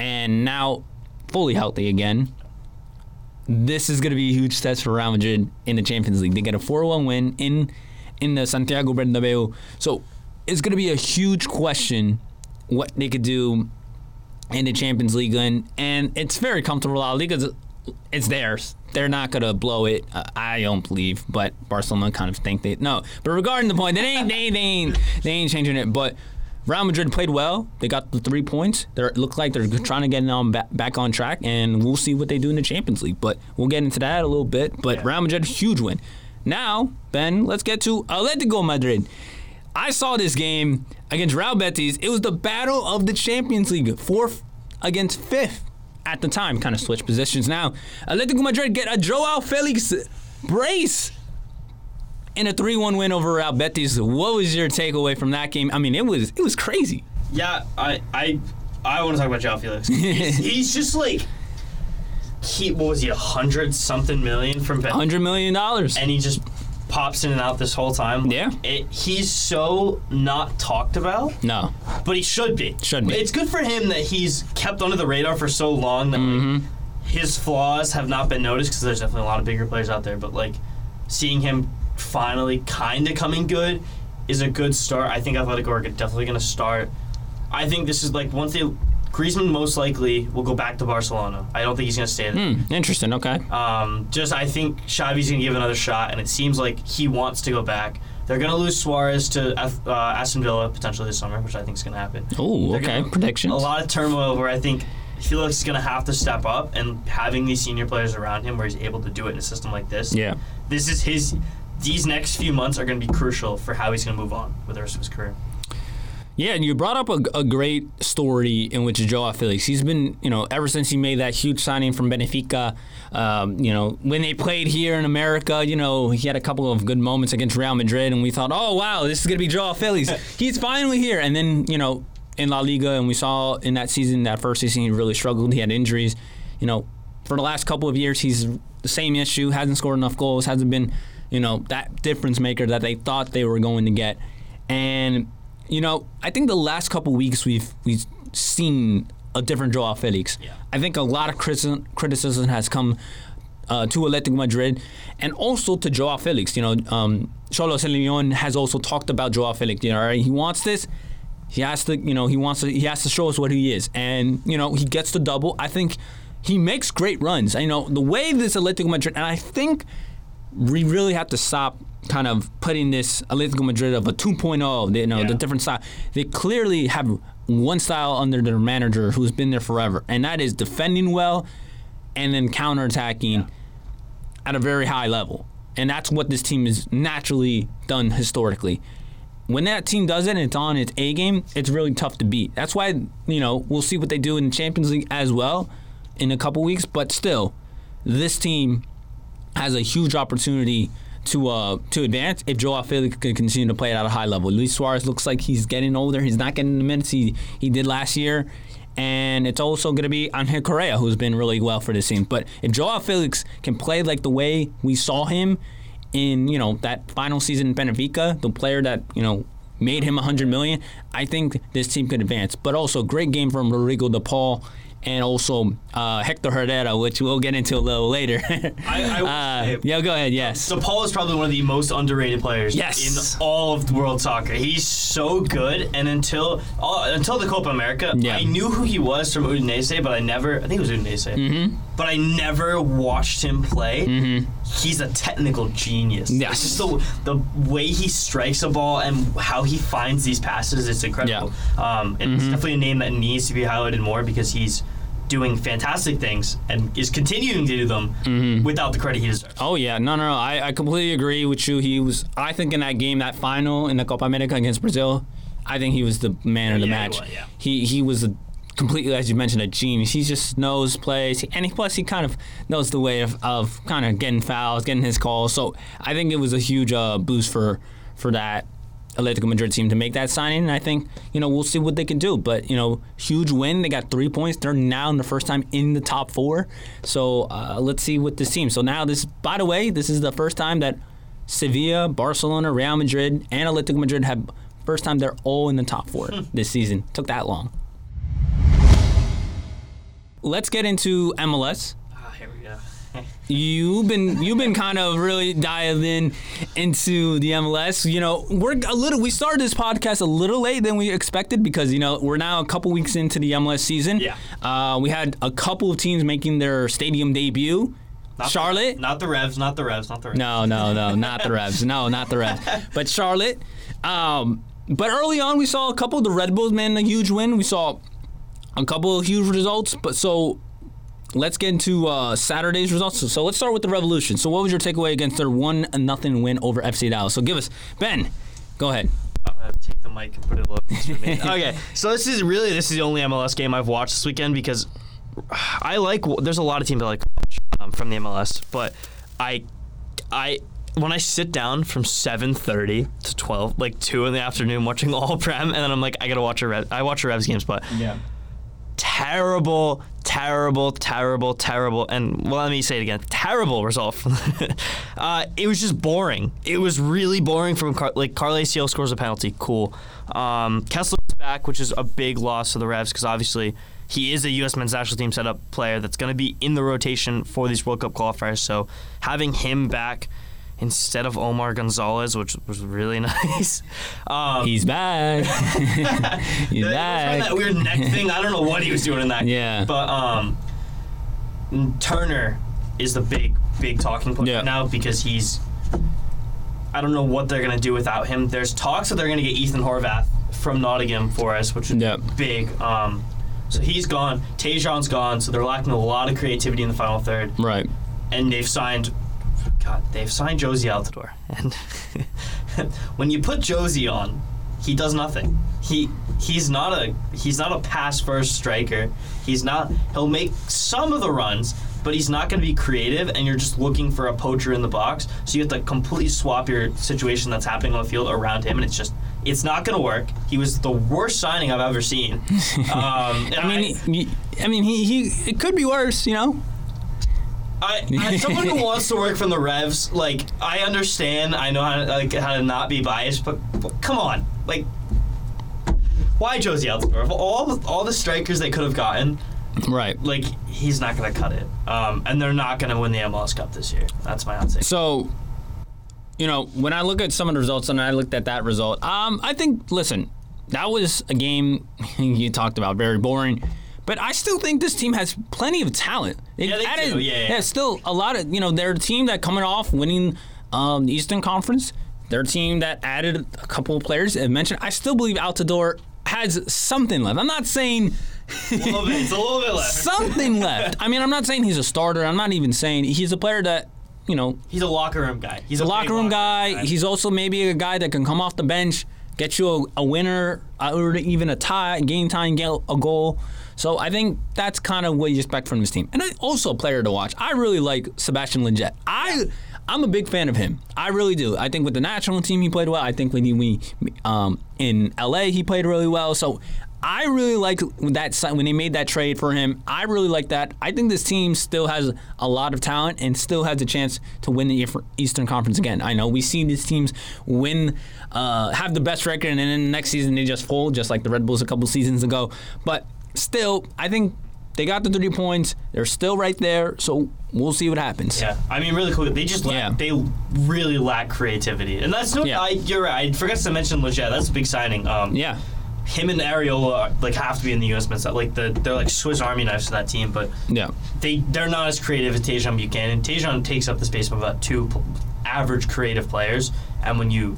and now fully healthy again. This is going to be a huge test for Real Madrid in the Champions League. They get a 4-1 win in in the Santiago Bernabeu. So it's going to be a huge question what they could do in the Champions League, and and it's very comfortable. La Liga's it's theirs. They're not gonna blow it. Uh, I don't believe, but Barcelona kind of think they no. But regarding the point, they ain't they, they ain't they ain't changing it. But Real Madrid played well. They got the three points. They look like they're trying to get them back, back on track, and we'll see what they do in the Champions League. But we'll get into that a little bit. But Yeah. Real Madrid, huge win. Now, Ben, let's get to Atletico Madrid. I saw this game against Real Betis. It was the battle of the Champions League, fourth against fifth at the time. Kind of switch positions now. Atletico Madrid get a Joao Felix brace in a 3-1 win over Real Betis. What was your takeaway from that game? I mean, it was it was crazy. Yeah, I I I want to talk about Joao Felix. He's, he's just like he what was he a hundred something million from Ben, Hundred million dollars. and he just pops in and out this whole time. Yeah. it, he's so not talked about, No, but he should be. Should be. It's good for him that he's kept under the radar for so long that Mm-hmm. like, his flaws have not been noticed because there's definitely a lot of bigger players out there. But like seeing him finally kind of coming good is a good start. I think Athletic are definitely going to start. I think this is like once they Griezmann most likely will go back to Barcelona. I don't think he's going to stay there. Hmm, interesting. Okay. Um, just I think Xavi's going to give another shot, and it seems like he wants to go back. They're going to lose Suarez to F- uh, Aston Villa potentially this summer, which I think is going to happen. Oh, okay. Predictions. A lot of turmoil where I think Felix is going to have to step up, and having these senior players around him where he's able to do it in a system like this. Yeah. This is his. These next few months are going to be crucial for how he's going to move on with the rest of his career. Yeah, and you brought up a, a great story in which Joao Felix. He's been, you know, ever since he made that huge signing from Benfica. Um, you know, when they played here in America, you know, he had a couple of good moments against Real Madrid, and we thought, oh wow, this is gonna be Joao Felix. He's finally here. And then, you know, in La Liga, and we saw in that season, that first season, he really struggled. He had injuries. You know, for the last couple of years, he's the same issue. Hasn't scored enough goals. Hasn't been, you know, that difference maker that they thought they were going to get. And you know, I think the last couple weeks we've we've seen a different Joao Felix. Yeah. I think a lot of criticism, criticism has come uh, to Atletico Madrid and also to Joao Felix. You know, um, Leon has also talked about Joao Felix. You know, right? he wants this. He has to, you know, he wants to. He has to show us what he is, and you know, he gets the double. I think he makes great runs. You know, the way this Atletico Madrid, and I think we really have to stop kind of putting this Atletico Madrid of a 2.0, you know, Yeah. the different style. They clearly have one style under their manager who's been there forever, and that is defending well and then counterattacking at a very high level. And that's what this team has naturally done historically. When that team does it and it's on its A game, it's really tough to beat. That's why, you know, we'll see what they do in the Champions League as well in a couple weeks, but still, this team has a huge opportunity to uh, to advance if Joao Felix can continue to play it at a high level. Luis Suarez looks like he's getting older. He's not getting the minutes he, he did last year. And it's also going to be Angel Correa, who's been really well for this team. But if Joao Felix can play like the way we saw him in, you know, that final season in Benfica, the player that, you know, made him 100 million, I think this team could advance. But also, great game from Rodrigo De Paul and also uh, Hector Herrera, which we'll get into a little later. I- I uh, say- yeah, go ahead. Yes. De Paul is probably one of the most underrated players Yes. in all of world soccer. He's so good, and until uh, until the Copa America, Yeah. I knew who he was from Udinese, but I never. I think it was Udinese. Mm-hmm. But I never watched him play. He's a technical genius. Yes. It's just the the way he strikes a ball and how he finds these passes. It's incredible. Um, it's definitely a name that needs to be highlighted more because he's doing fantastic things and is continuing to do them without the credit he deserves. Oh yeah, no, no, no. I, I completely agree with you. He was, I think, in that game, that final in the Copa America against Brazil, I think he was the man of the Yeah, he match. was, yeah. He he was a completely, as you mentioned, a genius. He just knows plays, and he, plus he kind of knows the way of, of kind of getting fouls, getting his calls. So I think it was a huge uh, boost for for that Atletico Madrid team to make that signing. And I think you know we'll see what they can do. But you know, huge win. They got three points. They're now in the first time in the top four. So uh, let's see what this team. So now this, by the way, this is the first time that Sevilla, Barcelona, Real Madrid, and Atletico Madrid have first time they're all in the top four this season. Took that long. Let's get into MLS. Ah, here we go. you've been you've been kind of really dialed in into the MLS. You know, we're a little. We started this podcast a little late than we expected because you know we're now a couple weeks into the MLS season. Yeah. Uh, we had a couple of teams making their stadium debut. Not the- Charlotte. not the Revs, not the Revs, not the Revs. No, no, no, not the Revs. No, not the Revs. But Charlotte. Um, but early on, we saw a couple of the Red Bulls man a huge win. We saw a couple of huge results. But so let's get into uh, Saturday's results. So, so let's start with the Revolution. So what was your takeaway against their one nothing win over FC Dallas? So give us Ben. Go ahead. I'm gonna take the mic and put it a little closer to me. okay, so this is really this is the only MLS game I've watched this weekend because I like. There's a lot of teams I like watch, um, from the MLS, but I, I when I sit down from 7:30 to 12, like two in the afternoon, watching all Prem, and then I'm like, I gotta watch a Rev. I watch a Revs games, but Yeah. Terrible, terrible, terrible, terrible, and well, let me say it again, terrible result. uh, it was just boring. It was really boring from Car- like Carles Gil scores a penalty, cool. Um, Kessler's back, which is a big loss to the Revs because obviously he is a U.S. men's national team setup player that's going to be in the rotation for these World Cup qualifiers. So having him back instead of Omar Gonzalez, which was really nice. Um, He's back. He's that, back. that weird neck thing. I don't know what he was doing in that. Yeah. But um, Turner is the big, big talking point Yeah. now because he's. I don't know what they're gonna do without him. There's talks that they're gonna get Ethan Horvath from Nottingham Forest, which is big. Um, so he's gone. Tajon's gone. So they're lacking a lot of creativity in the final third, Right. and they've signed. God, they've signed Jozy Altidore, and when you put Jozy on, he does nothing. He he's not a he's not a pass first striker. He's not. He'll make some of the runs, but he's not going to be creative. And you're just looking for a poacher in the box. So you have to completely swap your situation that's happening on the field around him, and it's just it's not going to work. He was the worst signing I've ever seen. Um, I mean, he, I mean, he, he it could be worse, you know. I, as someone who wants to work from the Revs, like I understand, I know how to, like how to not be biased, but, but come on, like why Jozy Altidore? Of all the, all the strikers they could have gotten, Right. like he's not gonna cut it, um, and they're not gonna win the MLS Cup this year. That's my hot take. So, you know, when I look at some of the results and I looked at that result, um, I think, listen, that was a game you talked about, very boring. But I still think this team has plenty of talent. It Yeah, they added- do. Yeah, yeah. There's still a lot of, you know, they're a team that coming off winning um, the Eastern Conference. They're a team that added a couple of players. I mentioned, I still believe Altidore has something left. I'm not saying a little bit, it's a little bit left. something left. I mean, I'm not saying he's a starter. I'm not even saying he's a player that, you know, He's a locker room guy. He's a, locker room guy. guy. He's also maybe a guy that can come off the bench, get you a, a winner, or even a tie, game time, get a goal. So I think that's kind of what you expect from this team. And also a player to watch. I really like Sebastian Lletget. I I'm a big fan of him. I really do. I think with the national team he played well. I think when he we um, in LA he played really well. So I really like that when they made that trade for him. I really like that. I think this team still has a lot of talent and still has a chance to win the Eastern Conference again. I know we've seen these teams win, uh, have the best record, and then next season they just fold, just like the Red Bulls a couple seasons ago. But still, I think they got the three points. They're still right there. So we'll see what happens. Yeah, I mean, really cool. They just lack, Yeah. they really lack creativity, and that's no. Yeah. I, you're right. I forgot to mention Lletget. That's a big signing. Um, Yeah. him and Areola like have to be in the U.S. men's like the they're like Swiss Army knives to that team, but Yeah. they they're not as creative as Tajon Buchanan. Tajon takes up the space of about two p- average creative players, and when you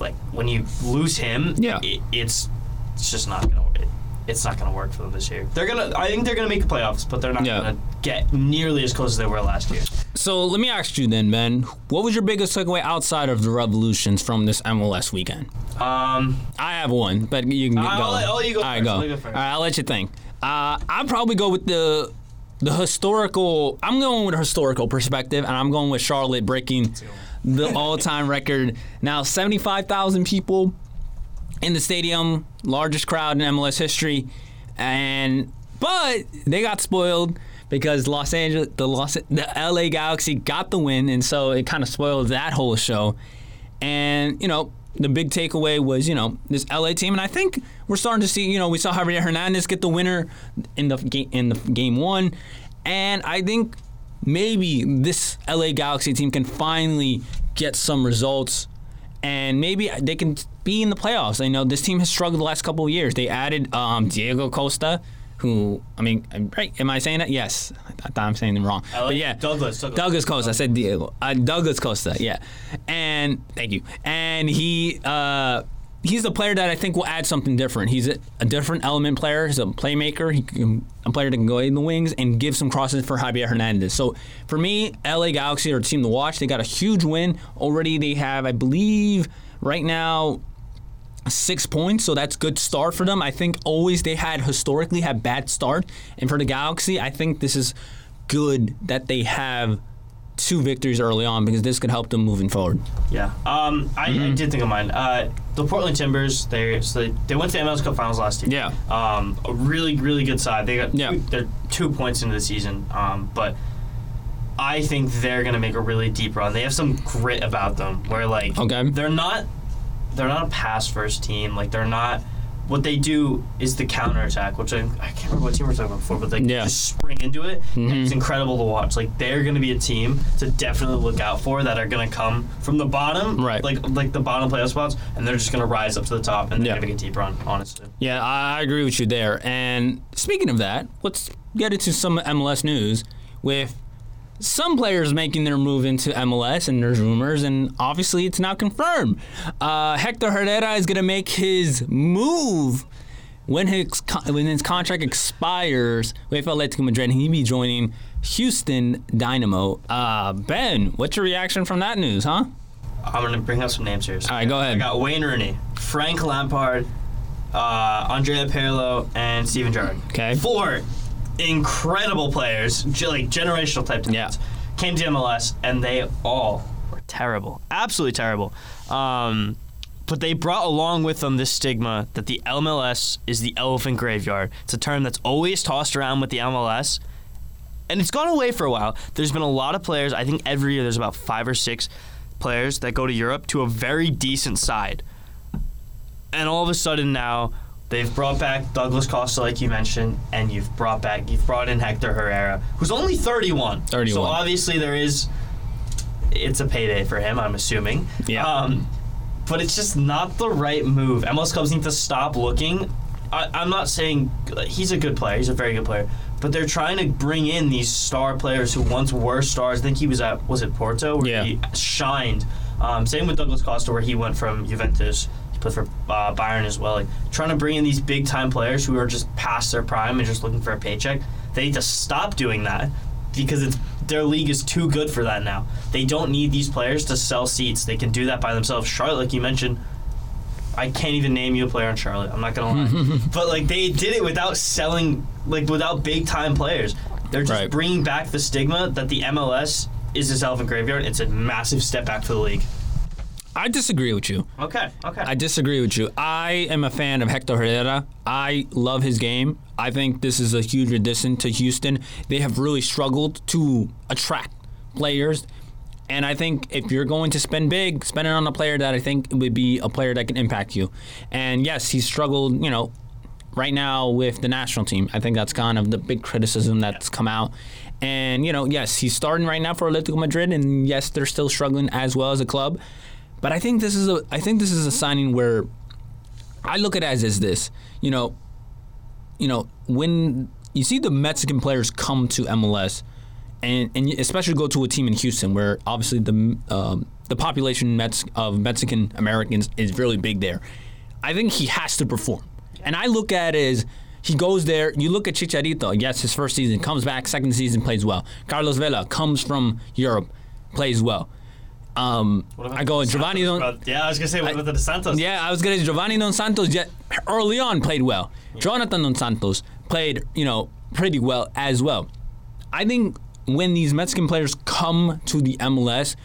like when you lose him, Yeah. it, it's it's just not gonna it, it's not gonna work for them this year. They're gonna I think they're gonna make the playoffs, but they're not Yeah. gonna get nearly as close as they were last year. So let me ask you then, Ben. What was your biggest takeaway outside of the revolutions from this MLS weekend? Um, I have one, but you can I'll go. let- I'll let you go All right, first. go. I'll let you go All right, I'll let you think. Uh, I'll probably go with the the historical. I'm going with a historical perspective, and I'm going with Charlotte breaking the all-time record. Now, 75,000 people in the stadium, largest crowd in MLS history, and but they got spoiled because Los Angeles, the Los, the LA Galaxy got the win, and so it kind of spoiled that whole show. And you know, the big takeaway was you know this LA team, and I think we're starting to see you know we saw Javier Hernandez get the winner in the game in the game one, and I think maybe this LA Galaxy team can finally get some results and maybe they can be in the playoffs. I know this team has struggled the last couple of years. They added um, Diego Costa, who I mean, right? Am I saying that? Yes, I thought I'm saying it wrong. like but yeah, Douglas, Douglas. Douglas Costa. I said Diego. Uh, Douglas Costa. Yeah, and thank you. And he. Uh, He's a player that I think will add something different. He's a, a different element player. He's a playmaker. He can, a player that can go in the wings and give some crosses for Javier Hernandez. So for me, LA Galaxy are a team to watch. They got a huge win already. They have, I believe, right now six points, so that's good start for them. I think always they had historically had bad start, and for the Galaxy, I think this is good that they have two victories early on because this could help them moving forward. Yeah. Um, I, Mm-hmm. I did think of mine. Uh, the Portland Timbers. They so they, they went to the MLS Cup Finals last year. Yeah. Um, a really really good side. They got Yeah. two, they're two points into the season. Um, but I think they're gonna make a really deep run. They have some grit about them. Where like Okay. they're not they're not a pass first team. Like they're not. What they do is the counterattack, which I, I can't remember what team we're talking about before, but they Yeah. just spring into it. and Mhm. It's incredible to watch. Like they're going to be a team to definitely look out for that are going to come from the bottom, Right. Like like the bottom playoff spots, and they're just going to rise up to the top and they're Yeah. going to make a deep run. Honestly, Yeah, I I agree with you there. And speaking of that, let's get into some MLS news with some players making their move into MLS, and there's rumors, and obviously it's now confirmed. Uh, Hector Herrera is going to make his move when his when his contract expires with Atletico Madrid. And he'll be joining Houston Dynamo. Uh, ben, what's your reaction from that news, huh? I'm going to bring up some names here. So All right, go ahead. I got Wayne Rooney, Frank Lampard, uh, Andrea Pirlo, and Steven Gerrard. Okay. Four incredible players, ge- like generational type talents, came to MLS, and they all were terrible, absolutely terrible. Um, but they brought along with them this stigma that the MLS is the elephant graveyard. It's a term that's always tossed around with the MLS, and it's gone away for a while. There's been a lot of players. I think every year there's about five or six players that go to Europe to a very decent side, and all of a sudden now they've brought back Douglas Costa, like you mentioned, and you've brought back you've brought in Hector Herrera, who's only 31. 31. So obviously there is. It's a payday for him, I'm assuming. Yeah. Um, but it's just not the right move. MLS clubs need to stop looking. I, I'm not saying he's a good player. He's a very good player. But they're trying to bring in these star players who once were stars. I think he was at was it Porto where Yeah. he shined. Um, same with Douglas Costa where he went from Juventus. Played for uh, Bayern as well. Like trying to bring in these big time players who are just past their prime and just looking for a paycheck. They need to stop doing that because it's their league is too good for that now. They don't need these players to sell seats. They can do that by themselves. Charlotte, like you mentioned, I can't even name you a player on Charlotte. I'm not gonna lie, but like they did it without selling, like without big time players. They're just Right. bringing back the stigma that the MLS is this elephant graveyard. It's a massive step back for the league. I disagree with you. Okay, okay. I disagree with you. I am a fan of Hector Herrera. I love his game. I think this is a huge addition to Houston. They have really struggled to attract players. And I think if you're going to spend big, spend it on a player that I think would be a player that can impact you. And yes, he's struggled, you know, right now with the national team. I think that's kind of the big criticism that's come out. And, you know, yes, he's starting right now for Atletico Madrid, and yes, they're still struggling as well as a club. But I think this is a I think this is a signing where I look at it as is this, you know, you know, when you see the Mexican players come to MLS, and, and especially go to a team in Houston where obviously the um, the population of Mexican Americans is really big there. I think he has to perform, and I look at it as he goes there. You look at Chicharito. Yes, his first season comes back, second season plays well. Carlos Vela comes from Europe, plays well. Um, I go Giovanni. Santos, Don- bro? Yeah, I was gonna say what I- about the Santos? yeah, I was gonna say Giovanni Dos Santos yet early on played well. Jonathan Dos Santos played, you know, pretty well as well. I think when these Mexican players come to the MLS,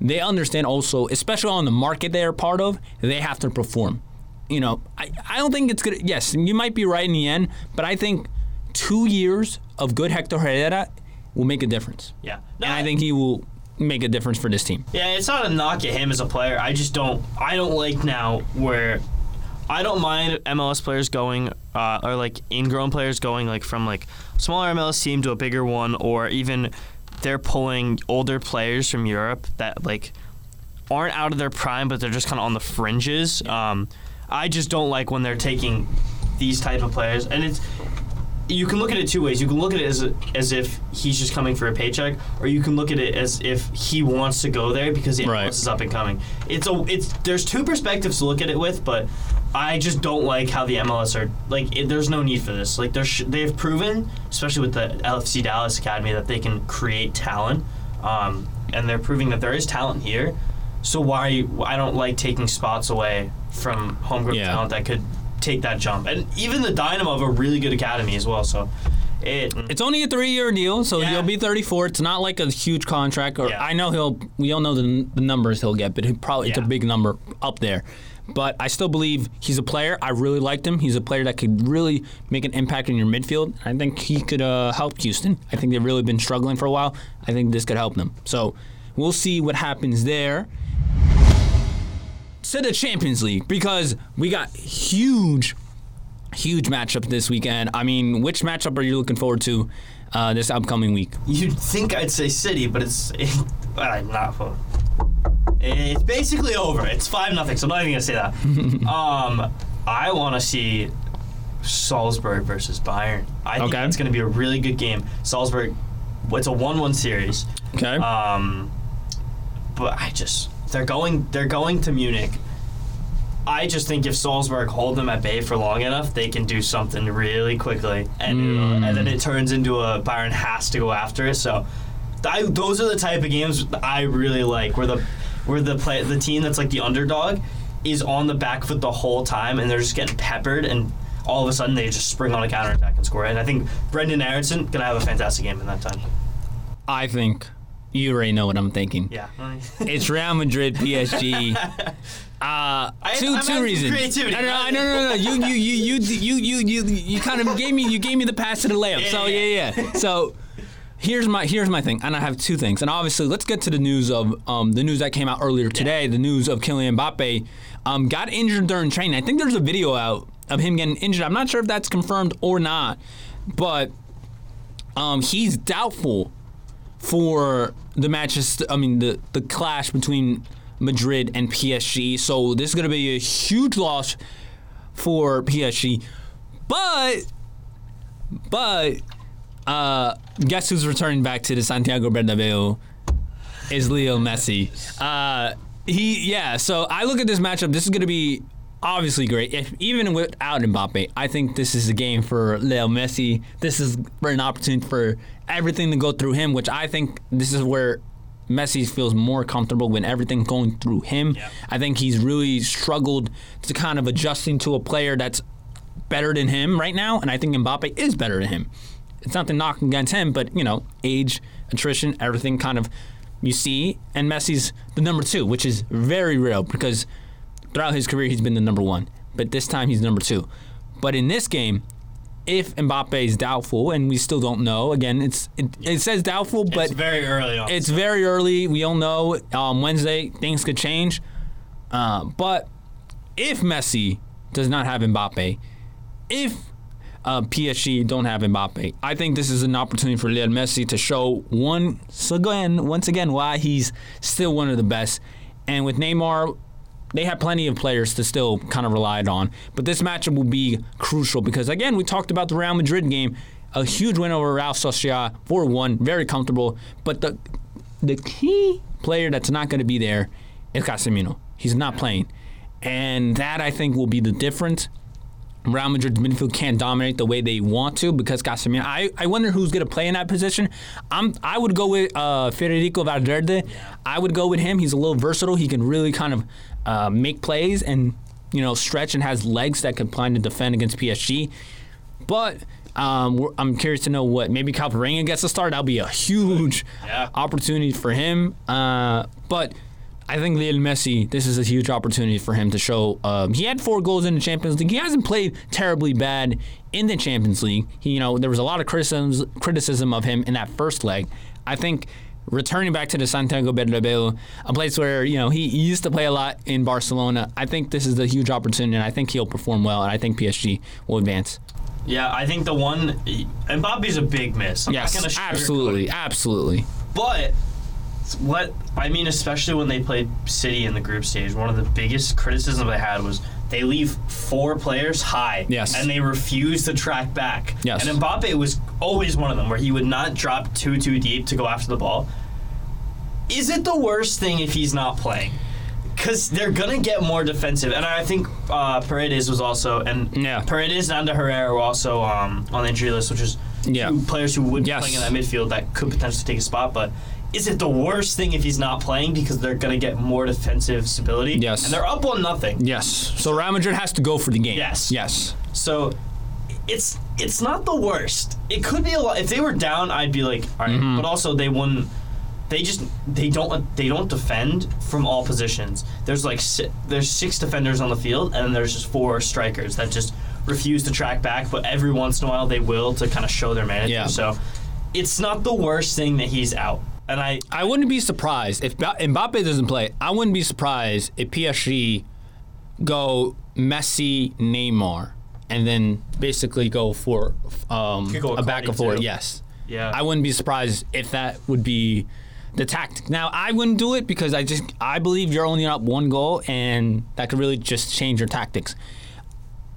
they understand also, especially on the market they are part of, they have to perform. You know, I, I don't think it's good. Yes, you might be right in the end, but I think two years of good Hector Herrera will make a difference. yeah. And I think he will make a difference for this team. Yeah, it's not a knock at him as a player. I just don't. I don't like now where I don't mind MLS players going uh, or like ingrown players going like from like smaller MLS team to a bigger one, or even they're pulling older players from Europe that like aren't out of their prime, but they're just kind of on the fringes. Um, I just don't like when they're taking these type of players, and it's you can look at it two ways. You can look at it as as if he's just coming for a paycheck, or you can look at it as if he wants to go there because the MLS Right. is up and coming. It's a it's there's two perspectives to look at it with, but I just don't like how the MLS are like. It, there's no need for this. Like there's sh- they've proven, especially with the LFC Dallas Academy, that they can create talent, um, and they're proving that there is talent here. So why I don't like taking spots away from homegrown Yeah. talent that could take that jump, and even the Dynamo have a really good academy as well. So it It's only a three-year deal, so Yeah. he'll be 34. It's not like a huge contract. Or Yeah. I know he'll. We don't know the, the numbers he'll get, but he probably it's a big number up there. But I still believe he's a player. I really liked him. He's a player that could really make an impact in your midfield. I think he could uh, help Houston. I think they've really been struggling for a while. I think this could help them. So we'll see what happens there. To the Champions League because we got huge huge matchup this weekend. I mean, which matchup are you looking forward to uh, this upcoming week? You'd think I'd say City, but it's it, not. for- It's basically over. It's five nothing. So I'm not even gonna say that. um, I want to see Salzburg versus Bayern. I think Okay. it's gonna be a really good game. Salzburg. It's a one-one series. Okay. Um, but I just they're going they're going to Munich. I just think if Salzburg hold them at bay for long enough, they can do something really quickly, and it'll- and then it turns into a Bayern has to go after it. So, I, those are the type of games I really like, where the where the play the team that's like the underdog is on the back foot the whole time, and they're just getting peppered, and all of a sudden they just spring on a counter attack and score. And I think Brenden Aaronson gonna have a fantastic game in that time. I think you already know what I'm thinking. Yeah. It's Real Madrid PSG. Uh, two I'm two reasons. creativity. No, no, no, no, no. You, you, you, you, you, you, you, you kind of gave me, you gave me the pass to the layup. So Yeah, yeah, yeah. So here's my, here's my thing, and I have two things. And obviously, let's get to the news of um, the news that came out earlier today. The news of Kylian Mbappe um, got injured during training. I think there's a video out of him getting injured. I'm not sure if that's confirmed or not, but um, he's doubtful for the matches. I mean, the the clash between Madrid and PSG. So this is going to be a huge loss for PSG. But but uh, guess who's returning back to the Santiago Bernabeu? Is Leo Messi. Uh, he yeah. So I look at this matchup. This is going to be obviously great. If even without Mbappe, I think this is a game for Leo Messi. This is for an opportunity for everything to go through him, which I think this is where Messi feels more comfortable when everything's going through him. Yeah. I think he's really struggled to kind of adjusting to a player that's better than him right now, and I think Mbappe is better than him. It's not to knock against him, but you know, age, attrition, everything kind of you see, and Messi's the number two, which is very real because throughout his career he's been the number one, but this time he's number two. But in this game, if Mbappe is doubtful, and we still don't know, again, it's it, it says doubtful, but it's very early on. it's very early. We all know um, Wednesday things could change. Uh, but if Messi does not have Mbappe, if uh, PSG don't have Mbappe, I think this is an opportunity for Lionel Messi to show once again, once again, why he's still one of the best. And with Neymar, they have plenty of players to still kind of rely on. But this matchup will be crucial because, again, we talked about the Real Madrid game. A huge win over Real Sociedad, 4-1, very comfortable. But the the key player that's not going to be there is Casemiro. He's not playing. And that, I think, will be the difference. Real Madrid's midfield can't dominate the way they want to because Casemiro. I, I wonder who's going to play in that position. I'm I would go with uh, Federico Valverde. I would go with him. He's a little versatile. He can really kind of uh, make plays and you know stretch and has legs that can plan to defend against PSG. But um, we're- I'm curious to know what maybe Camavinga gets a start. That'll be a huge Yeah. opportunity for him. Uh, but I think Lionel Messi, this is a huge opportunity for him to show. Um, he had four goals in the Champions League. He hasn't played terribly bad in the Champions League. He, you know, there was a lot of criticism criticism of him in that first leg. I think returning back to the Santiago Bernabeu, a place where you know he, he used to play a lot in Barcelona. I think this is a huge opportunity, and I think he'll perform well, and I think PSG will advance. yeah, I think the one Mbappe's a big miss. I'm Yes, not absolutely, absolutely. But what I mean, especially when they played City in the group stage, one of the biggest criticisms they had was they leave four players high. Yes. And they refuse to track back. Yes. And Mbappe was always one of them where he would not drop too too deep to go after the ball. Is it the worst thing if he's not playing? Because they're gonna get more defensive, and I think uh, Paredes was also, and Yeah. Paredes and Herrera were also um, on the injury list, which is Yeah. two players who would Yes. be playing in that midfield that could potentially take a spot. But is it the worst thing if he's not playing because they're gonna get more defensive stability? Yes. and they're up one nothing. Yes. So Real Madrid has to go for the game. Yes. Yes. So it's it's not the worst. It could be a lot. If they were down, I'd be like, all right. Mm-hmm. But also, they wouldn't. They just they don't they don't defend from all positions. There's like si- there's six defenders on the field, and then there's just four strikers that just refuse to track back. But every once in a while, they will to kind of show their manager. Yeah. So it's not the worst thing that he's out. And I I wouldn't be surprised if Ba- Mbappe doesn't play. I wouldn't be surprised if PSG go Messi, Neymar, and then basically go for um, go a back and forth. Yes. yeah I wouldn't be surprised if that would be the tactic. Now, I wouldn't do it because I just I believe you're only up one goal, and that could really just change your tactics.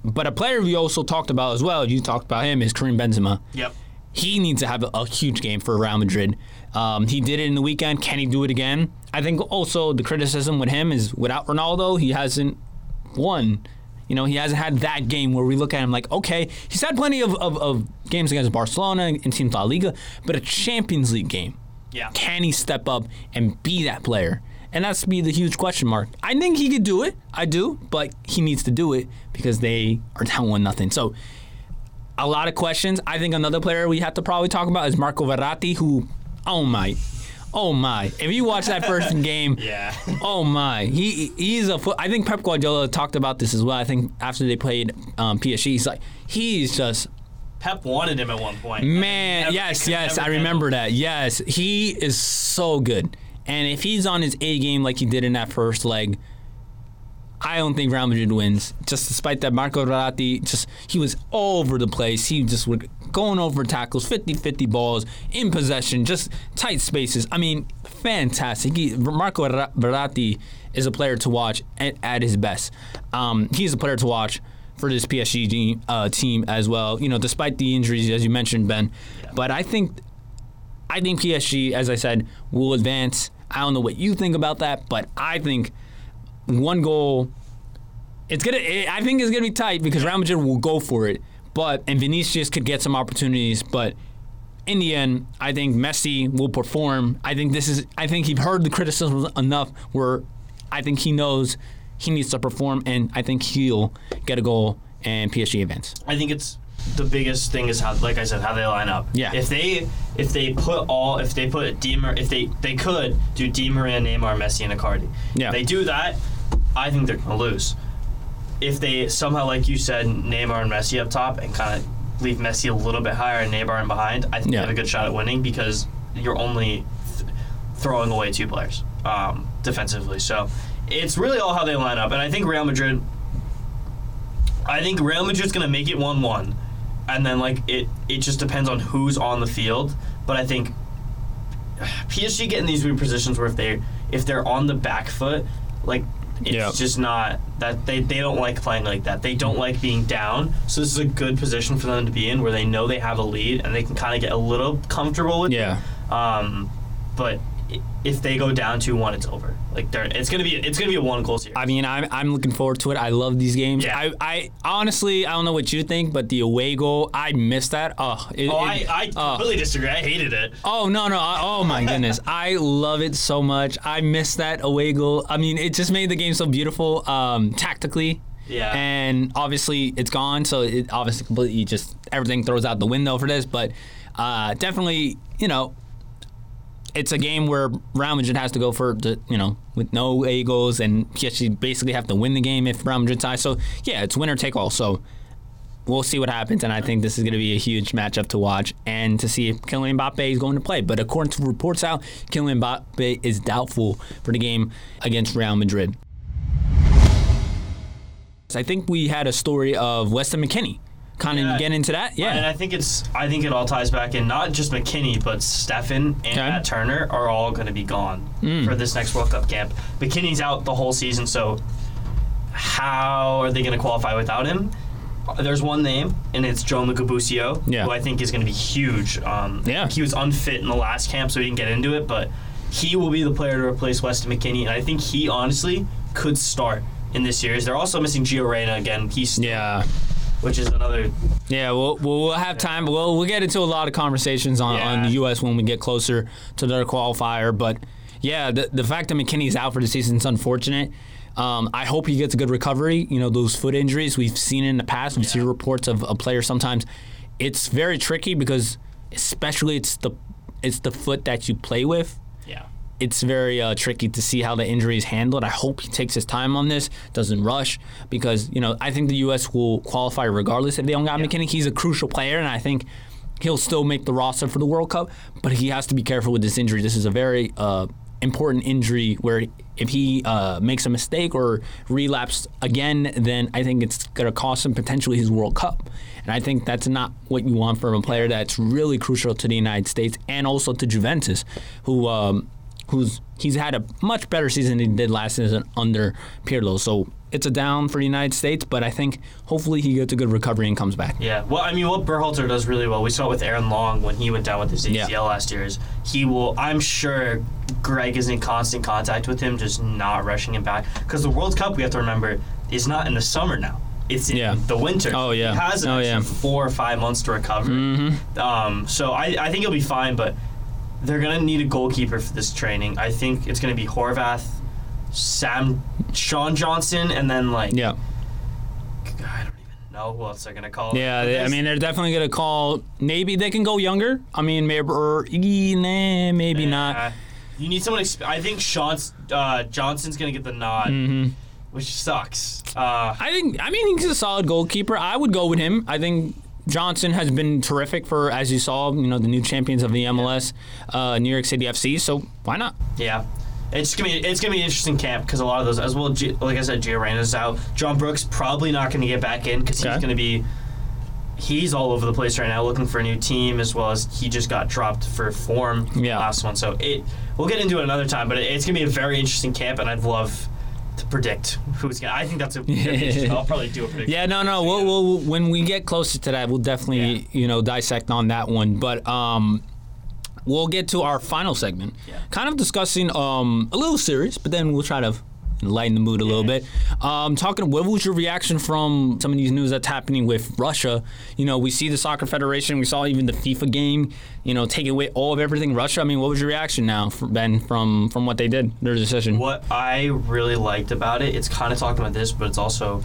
But a player we also talked about as well, you talked about him, is Karim Benzema. yep. He needs to have a, a huge game for Real Madrid. Um, he did it in the weekend. Can he do it again? I think also the criticism with him is without Ronaldo, he hasn't won. You know, he hasn't had that game where we look at him like, okay, he's had plenty of, of, of games against Barcelona and Team La Liga, but a Champions League game. Yeah. Can he step up and be that player? And that's be the huge question mark. I think he could do it. I do, but he needs to do it because they are down one nothing. So a lot of questions. I think another player we have to probably talk about is Marco Verratti, who, oh my, oh my. If you watch that first game, Yeah. oh my, he he's a. I think Pep Guardiola talked about this as well. I think after they played um, PSG, he's like he's just Pep wanted him at one point. Man, Never- yes, yes, I remember that. Yes, he is so good. And if he's on his A game like he did in that first leg, I don't think Real Madrid wins. Just despite that, Marco Verratti, just he was all over the place. He just was going over tackles, 50-50 balls, in possession, just tight spaces. I mean, fantastic. He, Marco Verratti is a player to watch at, at his best. Um, he's a player to watch for this PSG team, uh, team as well. You know, despite the injuries, as you mentioned, Ben. But I think I think PSG, as I said, will advance. I don't know what you think about that, but I think one goal. It's gonna. It, I think it's gonna be tight because Real Madrid will go for it, but and Vinicius could get some opportunities, but in the end, I think Messi will perform. I think this is. I think he heard the criticism enough where I think he knows he needs to perform, and I think he'll get a goal and PSG advance. I think it's the biggest thing is how, like I said, how they line up. Yeah. If they if they put all if they put Di Mar- if they they could do Di Maria, Neymar, Messi, and Icardi. Yeah. If they do that, I think they're gonna lose. If they somehow, like you said, Neymar and Messi up top and kind of leave Messi a little bit higher and Neymar in behind, I think Yeah. they have a good shot at winning because you're only th- throwing away two players um, defensively. So it's really all how they line up, and I think Real Madrid. I think Real Madrid's gonna make it one-one, and then like it, it just depends on who's on the field. But I think PSG get in these weird positions where if they if they're on the back foot, like it's Yeah. just not that they, they don't like playing like that. They don't like being down. So this is a good position for them to be in where they know they have a lead and they can kind of get a little comfortable with Yeah. it. Um, but if they go down two one, it's over. Like it's gonna be it's gonna be a one goal series. I mean, I'm, I'm looking forward to it. I love these games. Yeah. I, I honestly, I don't know what you think, but the away goal, I missed that. Oh, it, oh, it- I, I oh. completely disagree. I hated it. Oh no no! I- Oh my goodness! I love it so much. I miss that away goal. I mean, it just made the game so beautiful um, tactically. Yeah. And obviously, it's gone. So it obviously completely just everything throws out the window for this. But uh, definitely, you know, it's a game where Real Madrid has to go for the you know with no away goals, and PSG basically have to win the game if Real Madrid ties. So yeah, it's winner take all. So we'll see what happens, and I think this is going to be a huge matchup to watch and to see if Kylian Mbappe is going to play. But according to reports out, Kylian Mbappe is doubtful for the game against Real Madrid. I think we had a story of Weston McKennie, kind of Yeah. get into that? Yeah, and I think it's I think it all ties back in not just McKennie, but Steffen and Okay. Matt Turner are all going to be gone for this next World Cup camp. McKennie's out the whole season, so how are they going to qualify without him? There's one name, and it's Gianluca Busio, Yeah. who I think is going to be huge. Um, Yeah. he was unfit in the last camp, so he didn't get into it, but he will be the player to replace Weston McKennie, and I think he honestly could start in this series. They're also missing Gio Reyna again. He's Yeah. Which is another Yeah, we'll, we'll have time. We'll we'll get into a lot of conversations on, on the U.S. when we get closer to their qualifier. But yeah, the the fact that McKennie's out for the season is unfortunate. Um, I hope he gets a good recovery. You know, those foot injuries we've seen in the past. We see reports of a player sometimes. It's very tricky because, especially it's the it's the foot that you play with yeah. It's very uh, tricky to see how the injury is handled. I hope he takes his time on this, doesn't rush, because you know I think the U.S. will qualify regardless if they don't got Yeah. McKennie. He's a crucial player, and I think he'll still make the roster for the World Cup. But he has to be careful with this injury. This is a very uh, important injury where if he uh, makes a mistake or relapse again, then I think it's going to cost him potentially his World Cup. And I think that's not what you want from a player that's really crucial to the United States and also to Juventus, who um, who's he's had a much better season than he did last season under Pirlo. So it's a down for the United States, but I think hopefully he gets a good recovery and comes back. Yeah, well, I mean, what Berhalter does really well, we saw it with Aaron Long when he went down with his ACL Yeah. last year, is he will, I'm sure Greg is in constant contact with him, just not rushing him back. Because the World Cup, we have to remember, is not in the summer now. It's in Yeah. the winter. Oh, yeah. He has Oh, yeah. Mm-hmm. four or five months to recover. Um, so I, I think he'll be fine, but they're to need a goalkeeper for this training. I think it's to be Horvath, Sam, Sean Johnson, and then, like, Yeah. I don't even know who else they're to call. Yeah, they, I mean, they're definitely to call. Maybe they can go younger. I mean, maybe, or, nah, maybe Yeah. not. You need someone. Exp- I think Sean's uh, Johnson's gonna get the nod, which sucks. Uh, I think, I mean, he's a solid goalkeeper. I would go with him. I think Johnson has been terrific for, as you saw, you know, the new champions of the MLS, uh, New York City FC. So why not? yeah, it's gonna be it's gonna be an interesting camp because a lot of those as well. G- like I said, Gio Reyna's out. John Brooks probably not gonna get back in because Okay. he's gonna be. He's all over the place right now, looking for a new team, as well as he just got dropped for form Yeah. last one. So it we'll get into it another time, but it, it's gonna be a very interesting camp, and I'd love to predict who's gonna. I think that's a. that'd be interesting. I'll probably do a prediction. Yeah, no, no. We'll, we'll when we get closer to that, we'll definitely Yeah. you know dissect on that one. But um, we'll get to our final segment, Yeah. kind of discussing um a little serious, but then we'll try to lighten the mood a little bit. Um, talking, what was your reaction from some of these news that's happening with Russia? You know, we see the soccer federation, we saw even the FIFA game, you know, taking away all of everything Russia. I mean, what was your reaction now, Ben, from from what they did, their decision? What I really liked about it, it's kind of talking about this, but it's also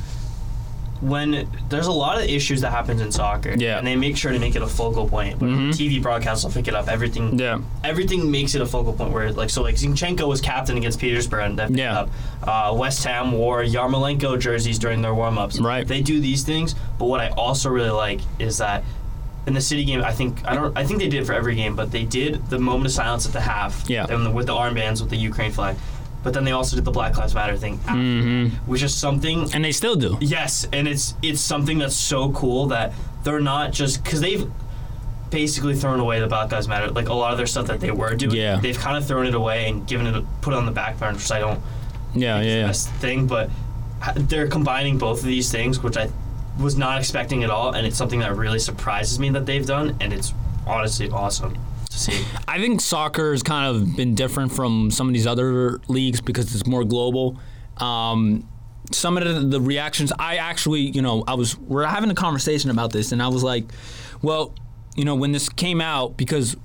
when there's a lot of issues that happens in soccer, Yeah. Mm-hmm. and they make sure to make it a focal point. But TV broadcasts will pick it up. Everything, Yeah. everything makes it a focal point. Where like so, like Zinchenko was captain against Peterborough, and that picked Yeah. up. Uh, West Ham wore Yarmolenko jerseys during their warm ups. Right. They do these things, but what I also really like is that. In the city game, I think I don't. I think they did it for every game, but they did the moment of silence at the half. Yeah. And the, with the armbands with the Ukraine flag, but then they also did the Black Lives Matter thing, Mm-hmm. which is something. And they still do. Yes, and it's it's something that's so cool that they're not just because they've basically thrown away the Black Lives Matter. Like a lot of their stuff that they were doing, Yeah. they've kind of thrown it away and given it a, put it on the back burner, which I don't Yeah, yeah, the yeah. best thing. But they're combining both of these things, which I was not expecting at all, and it's something that really surprises me that they've done, and it's honestly awesome to see. I think soccer has kind of been different from some of these other leagues because it's more global. Um, some of the, the reactions, I actually, you know, I was we're having a conversation about this, and I was like, well, you know, when this came out, because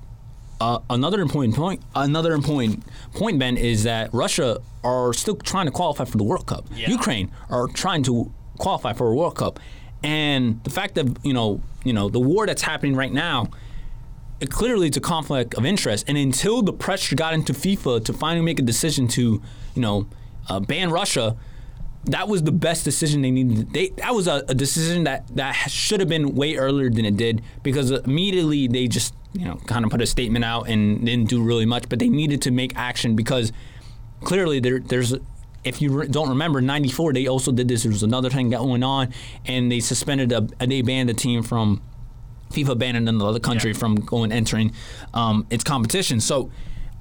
uh, another important point, another important point, Ben, is that Russia are still trying to qualify for the World Cup. Yeah. Ukraine are trying to qualify for a World Cup, and the fact that you know, you know, the war that's happening right now clearly it's a conflict of interest. And until the pressure got into FIFA to finally make a decision to, you know, uh, ban Russia, that was the best decision they needed. They that was a, a decision that that should have been way earlier than it did because immediately they just you know kind of put a statement out and didn't do really much. But they needed to make action because clearly there there's if you re- don't remember, '94 they also did this. There was another thing going on, and they suspended a, they banned the team from FIFA banning another country Yeah. from going entering um, its competition. So.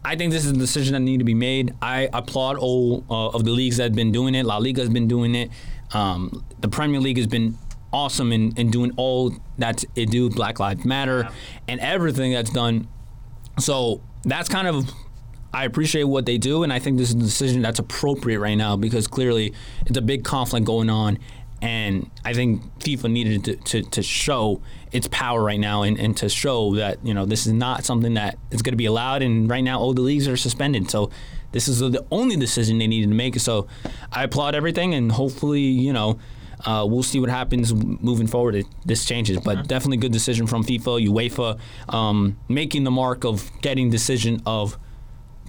I think this is a decision that need to be made. I applaud all uh, of the leagues that have been doing it. La Liga has been doing it. Um, the Premier League has been awesome in, in doing all that it do. Black Lives Matter Yeah. and everything that's done. So that's kind of I appreciate what they do, and I think this is a decision that's appropriate right now because clearly it's a big conflict going on, and I think FIFA needed to, to, to show its power right now and, and to show that you know this is not something that is going to be allowed. And right now, all the leagues are suspended, so this is the only decision they needed to make. So I applaud everything, and hopefully, you know. Uh, we'll see what happens moving forward. If this changes, but definitely good decision from FIFA, UEFA, um, making the mark of getting decision of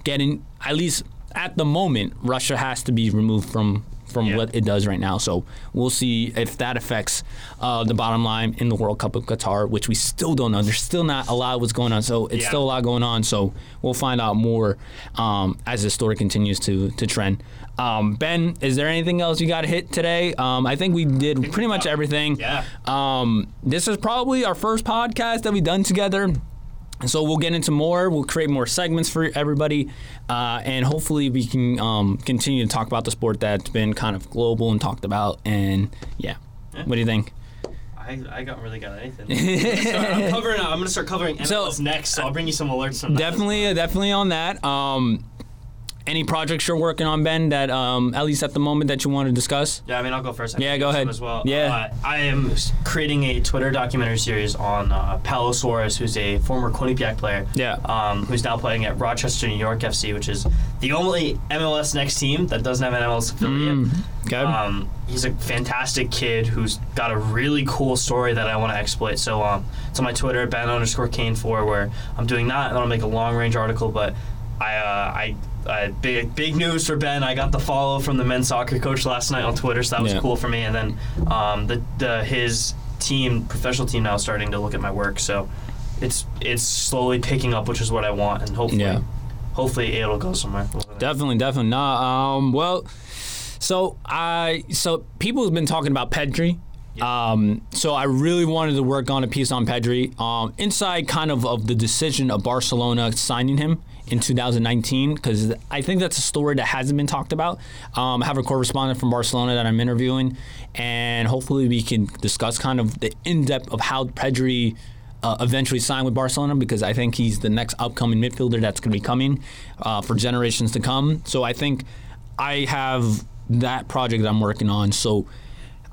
getting at least at the moment Russia has to be removed from from Yeah. what it does right now. So we'll see if that affects uh, the bottom line in the World Cup of Qatar, which we still don't know. There's still not a lot what's going on. So it's Yeah. still a lot going on. So we'll find out more um, as the story continues to to trend. Um, ben, is there anything else you got to hit today? Um, I think we did pretty much everything. Yeah. Um, this is probably our first podcast that we've done together. So we'll get into more. We'll create more segments for everybody, uh, and hopefully we can um, continue to talk about the sport that's been kind of global and talked about. And yeah, Yeah. what do you think? I, I don't really got anything. I'm, gonna start, I'm covering. I'm gonna start covering MLS So- next, so I'll bring you some alerts from that. Definitely, uh, definitely on that. Um, any projects you're working on, Ben? That um, at least at the moment that you want to discuss? Yeah, I mean, I'll go first. I Yeah, go ahead. As well. Yeah. Uh, I am creating a Twitter documentary series on uh, Paulo Suarez, who's a former Quinnipiac player. Yeah. Um, who's now playing at Rochester, New York FC, which is the only MLS next team that doesn't have an MLS affiliate. Mm, okay. Um, he's a fantastic kid who's got a really cool story that I want to exploit. So um, it's on my Twitter, Ben underscore Kane four, where I'm doing that, and I'll make a long range article. But I, uh, I, uh, big big news for Ben. I got the follow from the men's soccer coach last night on Twitter, so that was Yeah. cool for me. And then um, the, the his team, professional team, now starting to look at my work. So it's it's slowly picking up, which is what I want, and hopefully. Yeah. Hopefully it'll go somewhere. Definitely, definitely. Nah, um, well, so I so people have been talking about Pedri. Um, so I really wanted to work on a piece on Pedri. Um, inside kind of of the decision of Barcelona signing him in 2019 because I think that's a story that hasn't been talked about. Um, I have a correspondent from Barcelona that I'm interviewing, and hopefully we can discuss kind of the in depth of how Pedri uh, eventually signed with Barcelona because I think he's the next upcoming midfielder that's going to be coming uh, for generations to come. So I think I have that project that I'm working on. So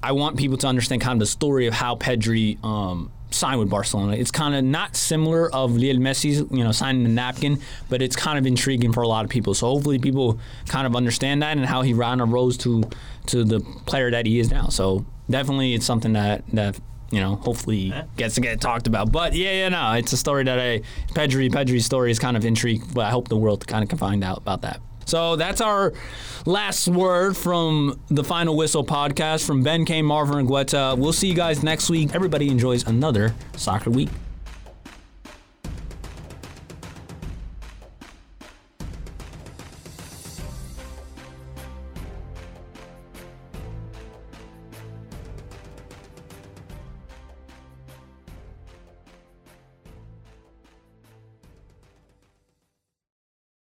I want people to understand kind of the story of how Pedri um, signed with Barcelona. It's kind of not similar of Lionel Messi's, you know, signing the napkin, but it's kind of intriguing for a lot of people. So hopefully people kind of understand that and how he ran a rose to to the player that he is now. So definitely it's something that that you know hopefully gets to get talked about. But yeah, yeah, no, it's a story that I Pedri Pedri's story is kind of intrigued, but I hope the world kind of can find out about that. So that's our last word from the Final Whistle podcast from Ben K, Marvin, Argueta. We'll see you guys next week. Everybody enjoys another soccer week.